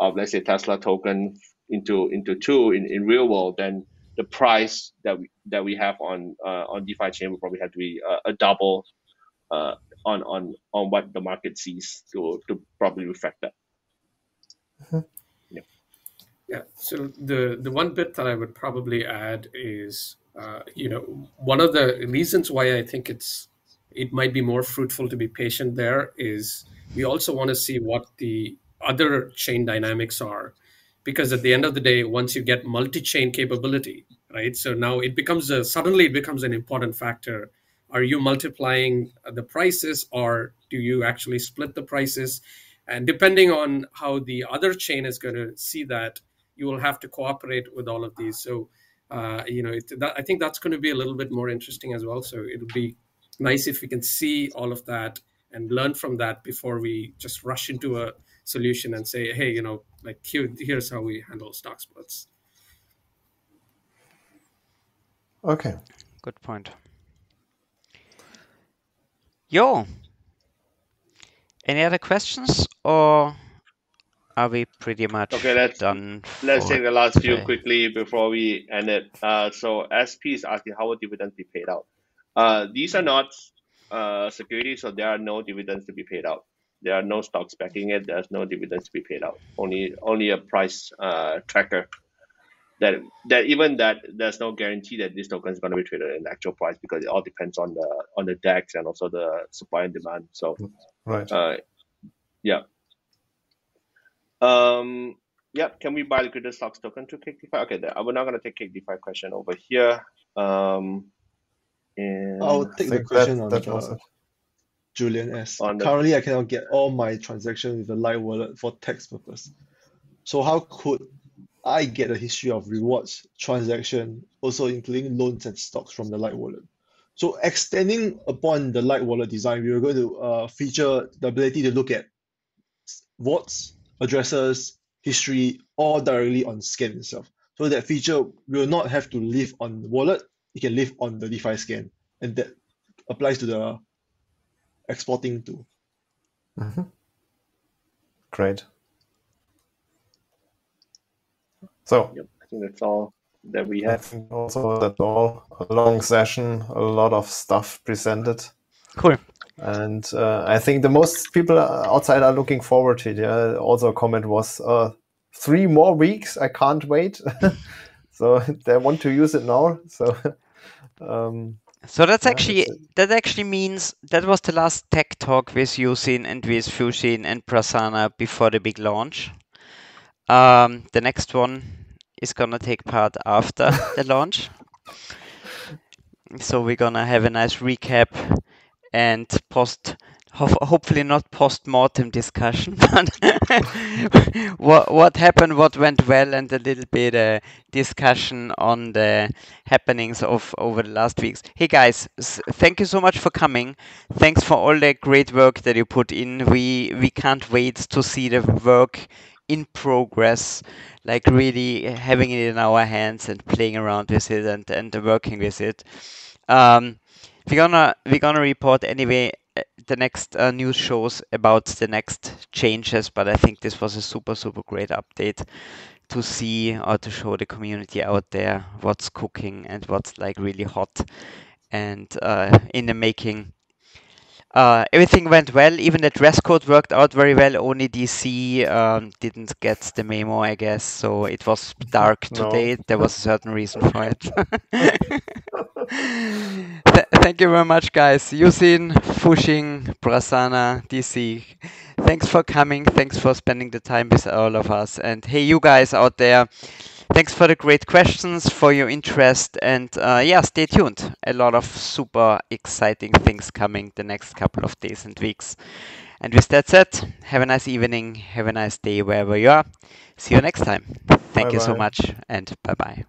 of let's say Tesla token into into two in, in real world, then the price that we that we have on uh, on DeFiChain will probably have to be a, a double uh, on on on what the market sees to to probably reflect that. Mm-hmm. Yeah. Yeah. So the the one bit that I would probably add is, uh, you know, one of the reasons why I think it's it might be more fruitful to be patient there is we also want to see what the other chain dynamics are. Because at the end of the day once you get multi-chain capability right? So now it becomes a suddenly it becomes an important factor. Are you multiplying the prices or do you actually split the prices? And depending on how the other chain is going to see that you will have to cooperate with all of these. So uh, you know it, that, i think that's going to be a little bit more interesting as well. So it'll be nice if we can see all of that and learn from that before we just rush into a solution and say hey you know like here, here's how we handle stock splits okay good point Yo. Any other questions or are we pretty much okay, let's, done? Let's take the last few quickly before we end it. Uh, so SP is asking how will dividends be paid out? Uh, these are not uh, securities, so there are no dividends to be paid out. There are no stocks backing it. There's no dividends to be paid out. Only only a price uh, tracker that that even that there's no guarantee that this token is going to be traded in actual price because it all depends on the on the DEX and also the supply and demand. So right, uh, yeah, um, yeah. Can we buy liquid stocks token to Cake DeFi? Okay, we're not going to take Cake DeFi question over here. Um, and I'll take the question that, on the, Julian S. On Currently. I cannot get all my transactions with the Light Wallet for tax purpose. So how could I get a history of rewards, transaction, also including loans and stocks from the Light Wallet. So extending upon the Light Wallet design, we are going to uh, feature the ability to look at vaults, addresses, history, all directly on scan itself. So that feature will not have to live on the wallet, it can live on the DeFi scan. And that applies to the exporting too. Mm-hmm. Great. So yep, I think that's all that we have. I think also that's all. A long session, a lot of stuff presented. Cool. And uh, I think the most people outside are looking forward to it. Yeah. Also, a comment was uh, three more weeks. I can't wait. <laughs> so <laughs> they want to use it now. So. <laughs> Um, so that's actually that actually means that was the last tech talk with U-Zyn and with Fuxing and Prasanna before the big launch. Um, the next one is gonna take part after <laughs> the launch. So we're gonna have a nice recap and post ho- hopefully not post-mortem discussion, <laughs> but what what happened, what went well, and a little bit uh, discussion on the happenings of over the last weeks. Hey guys, thank you so much for coming. Thanks for all the great work that you put in. We we can't wait to see the work in progress, like really having it in our hands and playing around with it and, and working with it. Um, we're gonna we're gonna report anyway the next uh, news shows about the next changes, but I think this was a super super great update to see or to show the community out there what's cooking and what's like really hot and uh, in the making. uh, everything went well. Even the dress code worked out very well. Only DC um, didn't get the memo, I guess. So it was dark No. today. There was a certain reason for it. <laughs> <laughs> Th- thank you very much, guys. U-Zyn, Fuxing, Prasanna, DC. Thanks for coming. Thanks for spending the time with all of us. And hey, you guys out there, thanks for the great questions, for your interest, and uh, yeah, stay tuned. A lot of super exciting things coming the next couple of days and weeks. And with that said, have a nice evening, have a nice day wherever you are. See you next time. Thank you so Bye-bye. much, and bye bye.